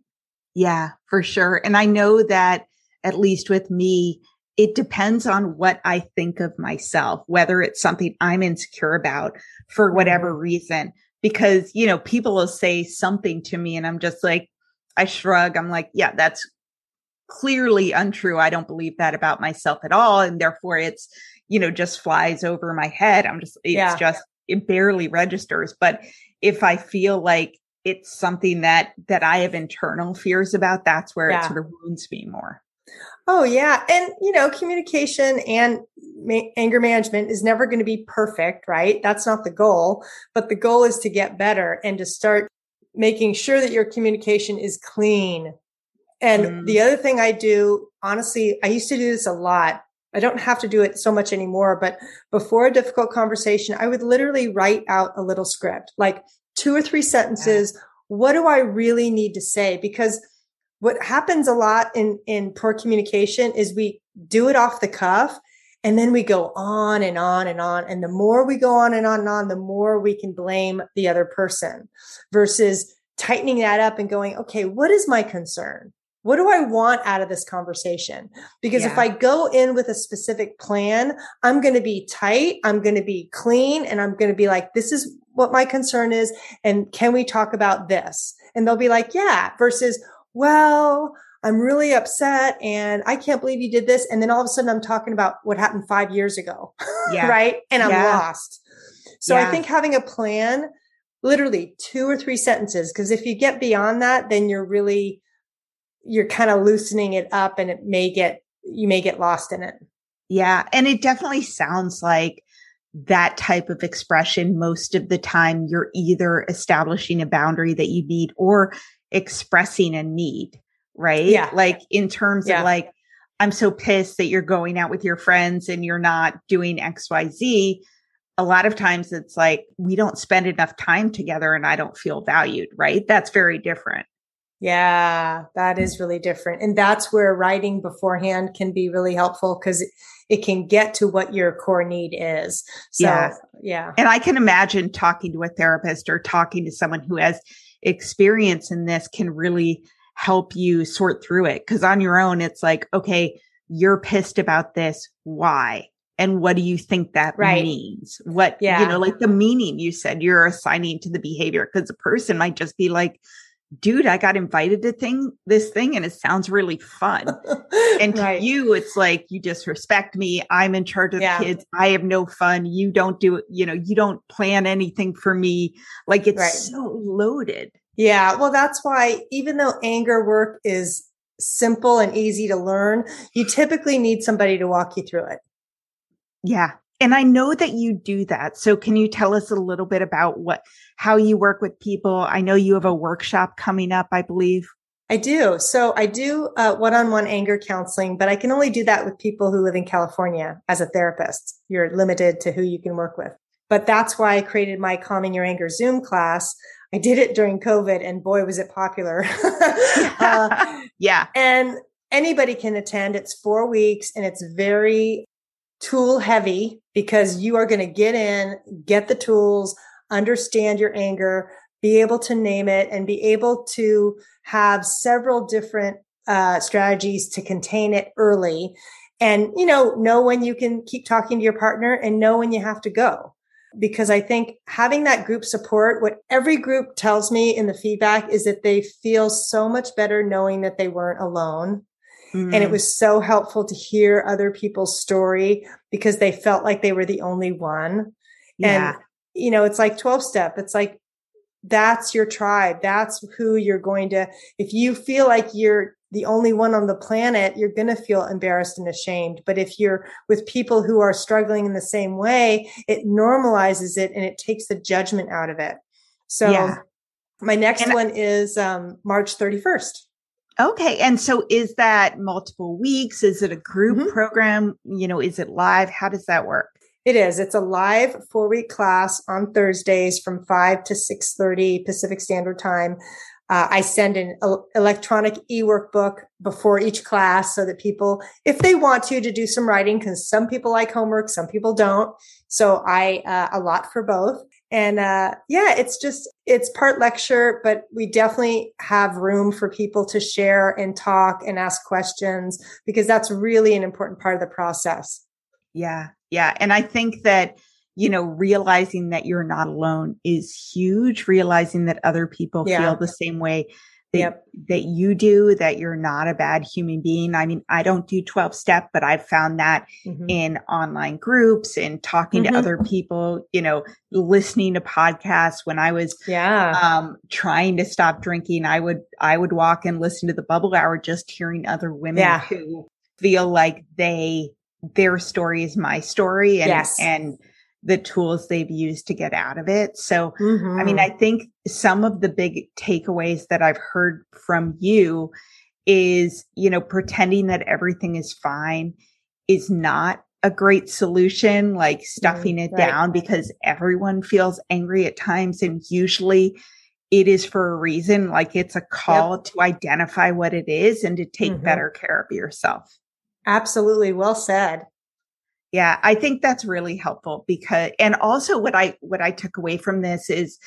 Speaker 1: Yeah, for sure. And I know that at least with me, it depends on what I think of myself, whether it's something I'm insecure about for whatever mm-hmm. reason because, you know, people will say something to me and I'm just like, I shrug. I'm like, yeah, that's clearly untrue. I don't believe that about myself at all. And therefore it's, you know, just flies over my head. I'm just, it's yeah. just, it barely registers. But if I feel like it's something that, that I have internal fears about, that's where yeah. it sort of wounds me more.
Speaker 2: Oh yeah. And you know, communication and ma- anger management is never going to be perfect, right? That's not the goal, but the goal is to get better and to start making sure that your communication is clean. And mm. the other thing I do, honestly, I used to do this a lot. I don't have to do it so much anymore, but before a difficult conversation, I would literally write out a little script, like two or three sentences. Yeah. What do I really need to say? Because what happens a lot in, in poor communication is we do it off the cuff and then we go on and on and on. And the more we go on and on and on, the more we can blame the other person versus tightening that up and going, okay, what is my concern? What do I want out of this conversation? Because yeah. if I go in with a specific plan, I'm going to be tight. I'm going to be clean and I'm going to be like, this is what my concern is. And can we talk about this? And they'll be like, yeah, versus, well, I'm really upset and I can't believe you did this. And then all of a sudden I'm talking about what happened five years ago. <laughs> Yeah. right. And I'm yeah. lost. So yeah. I think having a plan, literally two or three sentences, because if you get beyond that, then you're really, you're kind of loosening it up and it may get, you may get lost in it.
Speaker 1: Yeah. And it definitely sounds like that type of expression most of the time you're either establishing a boundary that you need or expressing a need, right?
Speaker 2: Yeah.
Speaker 1: Like in terms yeah. of like, I'm so pissed that you're going out with your friends and you're not doing XYZ. A lot of times it's like, we don't spend enough time together and I don't feel valued, right? That's very different.
Speaker 2: Yeah, that is really different. And that's where writing beforehand can be really helpful because it can get to what your core need is. So, yeah. yeah.
Speaker 1: And I can imagine talking to a therapist or talking to someone who has experience in this can really help you sort through it. Cause on your own, it's like, okay, you're pissed about this. Why? And what do you think that right. means? What, yeah. you know, like the meaning you said you're assigning to the behavior. Cause a person might just be like, dude, I got invited to thing this thing and it sounds really fun. <laughs> and to right. you, it's like you disrespect me. I'm in charge of yeah. kids. I have no fun. You don't do it, you know, you don't plan anything for me. Like it's right. so loaded.
Speaker 2: Yeah. Well, that's why even though anger work is simple and easy to learn, you typically need somebody to walk you through it.
Speaker 1: Yeah. And I know that you do that. So can you tell us a little bit about what, how you work with people? I know you have a workshop coming up, I believe.
Speaker 2: I do. So I do uh, one-on-one anger counseling, but I can only do that with people who live in California as a therapist. You're limited to who you can work with. But that's why I created my Calming Your Anger Zoom class. I did it during COVID and boy, was it popular. <laughs> <laughs>
Speaker 1: uh, yeah.
Speaker 2: And anybody can attend. It's four weeks and it's very tool heavy because you are going to get in, get the tools, understand your anger, be able to name it and be able to have several different uh, strategies to contain it early and, you know, know when you can keep talking to your partner and know when you have to go. Because I think having that group support, what every group tells me in the feedback is that they feel so much better knowing that they weren't alone. Mm-hmm. And it mm. was so helpful to hear other people's story because they felt like they were the only one. Yeah. And, you know, it's like 12 step. It's like, that's your tribe. That's who you're going to, if you feel like you're the only one on the planet, you're going to feel embarrassed and ashamed. But if you're with people who are struggling in the same way, it normalizes it and it takes the judgment out of it. So yeah. my next and one is um, March 31st.
Speaker 1: Okay. And so is that multiple weeks? Is it a group mm-hmm. program? You know, is it live? How does that work?
Speaker 2: It is. It's a live four week class on Thursdays from 5 to 6:30 Pacific Standard Time. Uh, I send an electronic e-workbook before each class so that people, if they want to, to do some writing, because some people like homework, some people don't. So I uh, a lot for both. And uh, yeah, it's just it's part lecture, but we definitely have room for people to share and talk and ask questions because that's really an important part of the process.
Speaker 1: Yeah, yeah, and I think that you know, realizing that you're not alone is huge. Realizing that other people yeah. feel the same way that, yep. that you do, that you're not a bad human being. I mean, I don't do 12 step, but I've found that mm-hmm. in online groups and talking mm-hmm. to other people, you know, listening to podcasts when I was,
Speaker 2: yeah,
Speaker 1: um, trying to stop drinking. I would, I would walk and listen to the bubble hour, just hearing other women yeah. who feel like they, their story is my story and, yes. and, the tools they've used to get out of it. So, mm-hmm. I mean, mm-hmm. I think some of the big takeaways that I've heard from you is, you know, pretending that everything is fine is not a great solution, like stuffing mm, it right. down because everyone feels angry at times. And usually it is for a reason, like it's a call yep. to identify what it is and to take mm-hmm. better care of yourself.
Speaker 2: Absolutely. Well said.
Speaker 1: Yeah, I think that's really helpful because, and also what I, what I took away from this is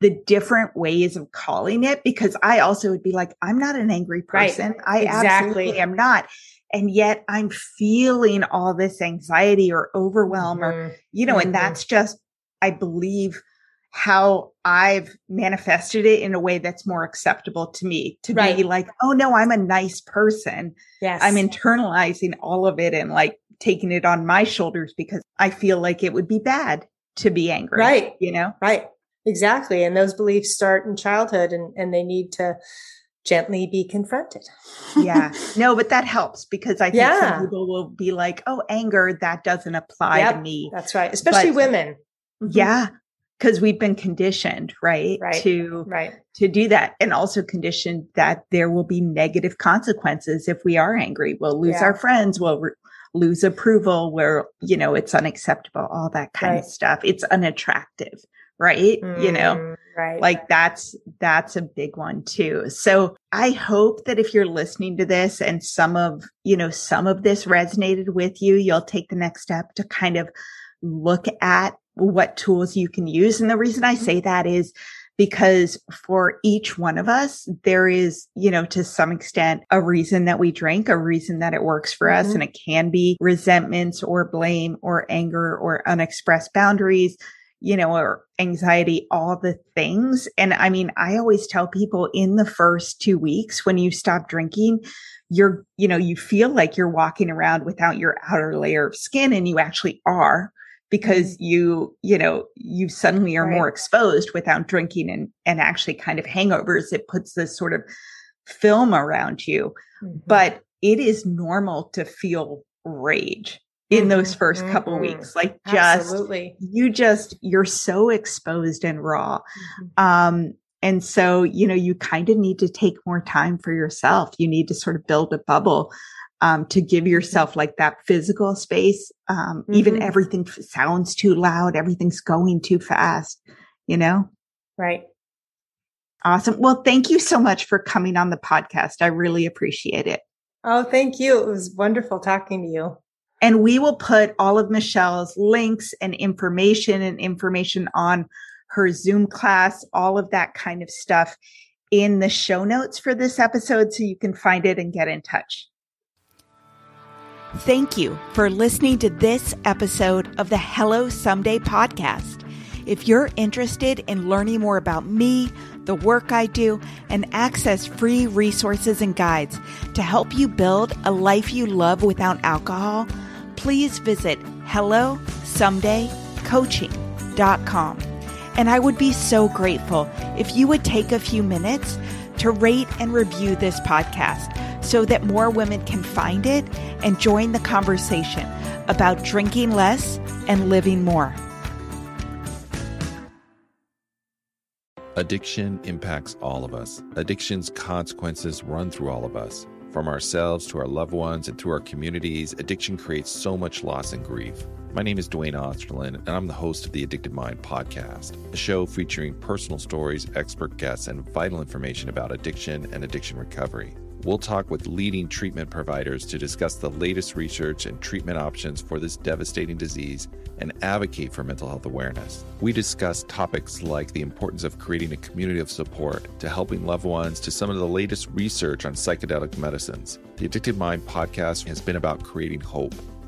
Speaker 1: the different ways of calling it because I also would be like, I'm not an angry person. Right. I exactly. absolutely am not. And yet I'm feeling all this anxiety or overwhelm mm-hmm. or, you know, mm-hmm. and that's just, I believe how I've manifested it in a way that's more acceptable to me to right. be like, oh no, I'm a nice person.
Speaker 2: Yes.
Speaker 1: I'm internalizing all of it and like taking it on my shoulders because I feel like it would be bad to be angry.
Speaker 2: Right.
Speaker 1: You know?
Speaker 2: Right. Exactly. And those beliefs start in childhood and, and they need to gently be confronted.
Speaker 1: yeah. <laughs> No, but that helps because I think yeah. some people will be like, oh, anger, that doesn't apply yep, to me.
Speaker 2: That's right. Especially but, women.
Speaker 1: Mm-hmm. Yeah. Because we've been conditioned, right?
Speaker 2: Right.
Speaker 1: To
Speaker 2: right.
Speaker 1: to do that. And also conditioned that there will be negative consequences if we are angry. We'll lose yeah. our friends. We'll re- lose approval where, you know, it's unacceptable, all that kind right. of stuff. It's unattractive, right? Mm, you know,
Speaker 2: mm, right.
Speaker 1: Like that's, that's a big one too. So I hope that if you're listening to this and some of, you know, some of this resonated with you, you'll take the next step to kind of look at what tools you can use. And the reason I say that is because for each one of us, there is, you know, to some extent, a reason that we drink, a reason that it works for mm-hmm. us. And it can be resentments or blame or anger or unexpressed boundaries, you know, or anxiety, all the things. And I mean, I always tell people in the first two weeks when you stop drinking, you're, you know, you feel like you're walking around without your outer layer of skin and you actually are because you, you know, you suddenly are right. more exposed without drinking and, and actually kind of hangovers. It puts this sort of film around you, mm-hmm. but it is normal to feel rage in those 1st mm-hmm. couple mm-hmm. weeks. Like just,
Speaker 2: Absolutely.
Speaker 1: you just, you're so exposed and raw. Mm-hmm. Um, and so, you know, you kind of need to take more time for yourself. You need to sort of build a bubble um, to give yourself like that physical space. Um, mm-hmm. Even everything sounds too loud, everything's going too fast, you know?
Speaker 2: Right.
Speaker 1: Awesome. Well, thank you so much for coming on the podcast. I really appreciate it.
Speaker 2: Oh, thank you. It was wonderful talking to you.
Speaker 1: And we will put all of Michelle's links and information and information on her Zoom class, all of that kind of stuff in the show notes for this episode so you can find it and get in touch. Thank you for listening to this episode of the Hello Someday podcast. If you're interested in learning more about me, the work I do, and access free resources and guides to help you build a life you love without alcohol, please visit hellosomedaycoaching.com. And I would be so grateful if you would take a few minutes to rate and review this podcast so that more women can find it and join the conversation about drinking less and living more.
Speaker 4: Addiction impacts all of us. Addiction's consequences run through all of us. From ourselves to our loved ones and through our communities, addiction creates so much loss and grief. My name is Duane Osterlind, and I'm the host of the Addicted Mind podcast, a show featuring personal stories, expert guests, and vital information about addiction and addiction recovery. We'll talk with leading treatment providers to discuss the latest research and treatment options for this devastating disease and advocate for mental health awareness. We discuss topics like the importance of creating a community of support to helping loved ones to some of the latest research on psychedelic medicines. The Addicted Mind podcast has been about creating hope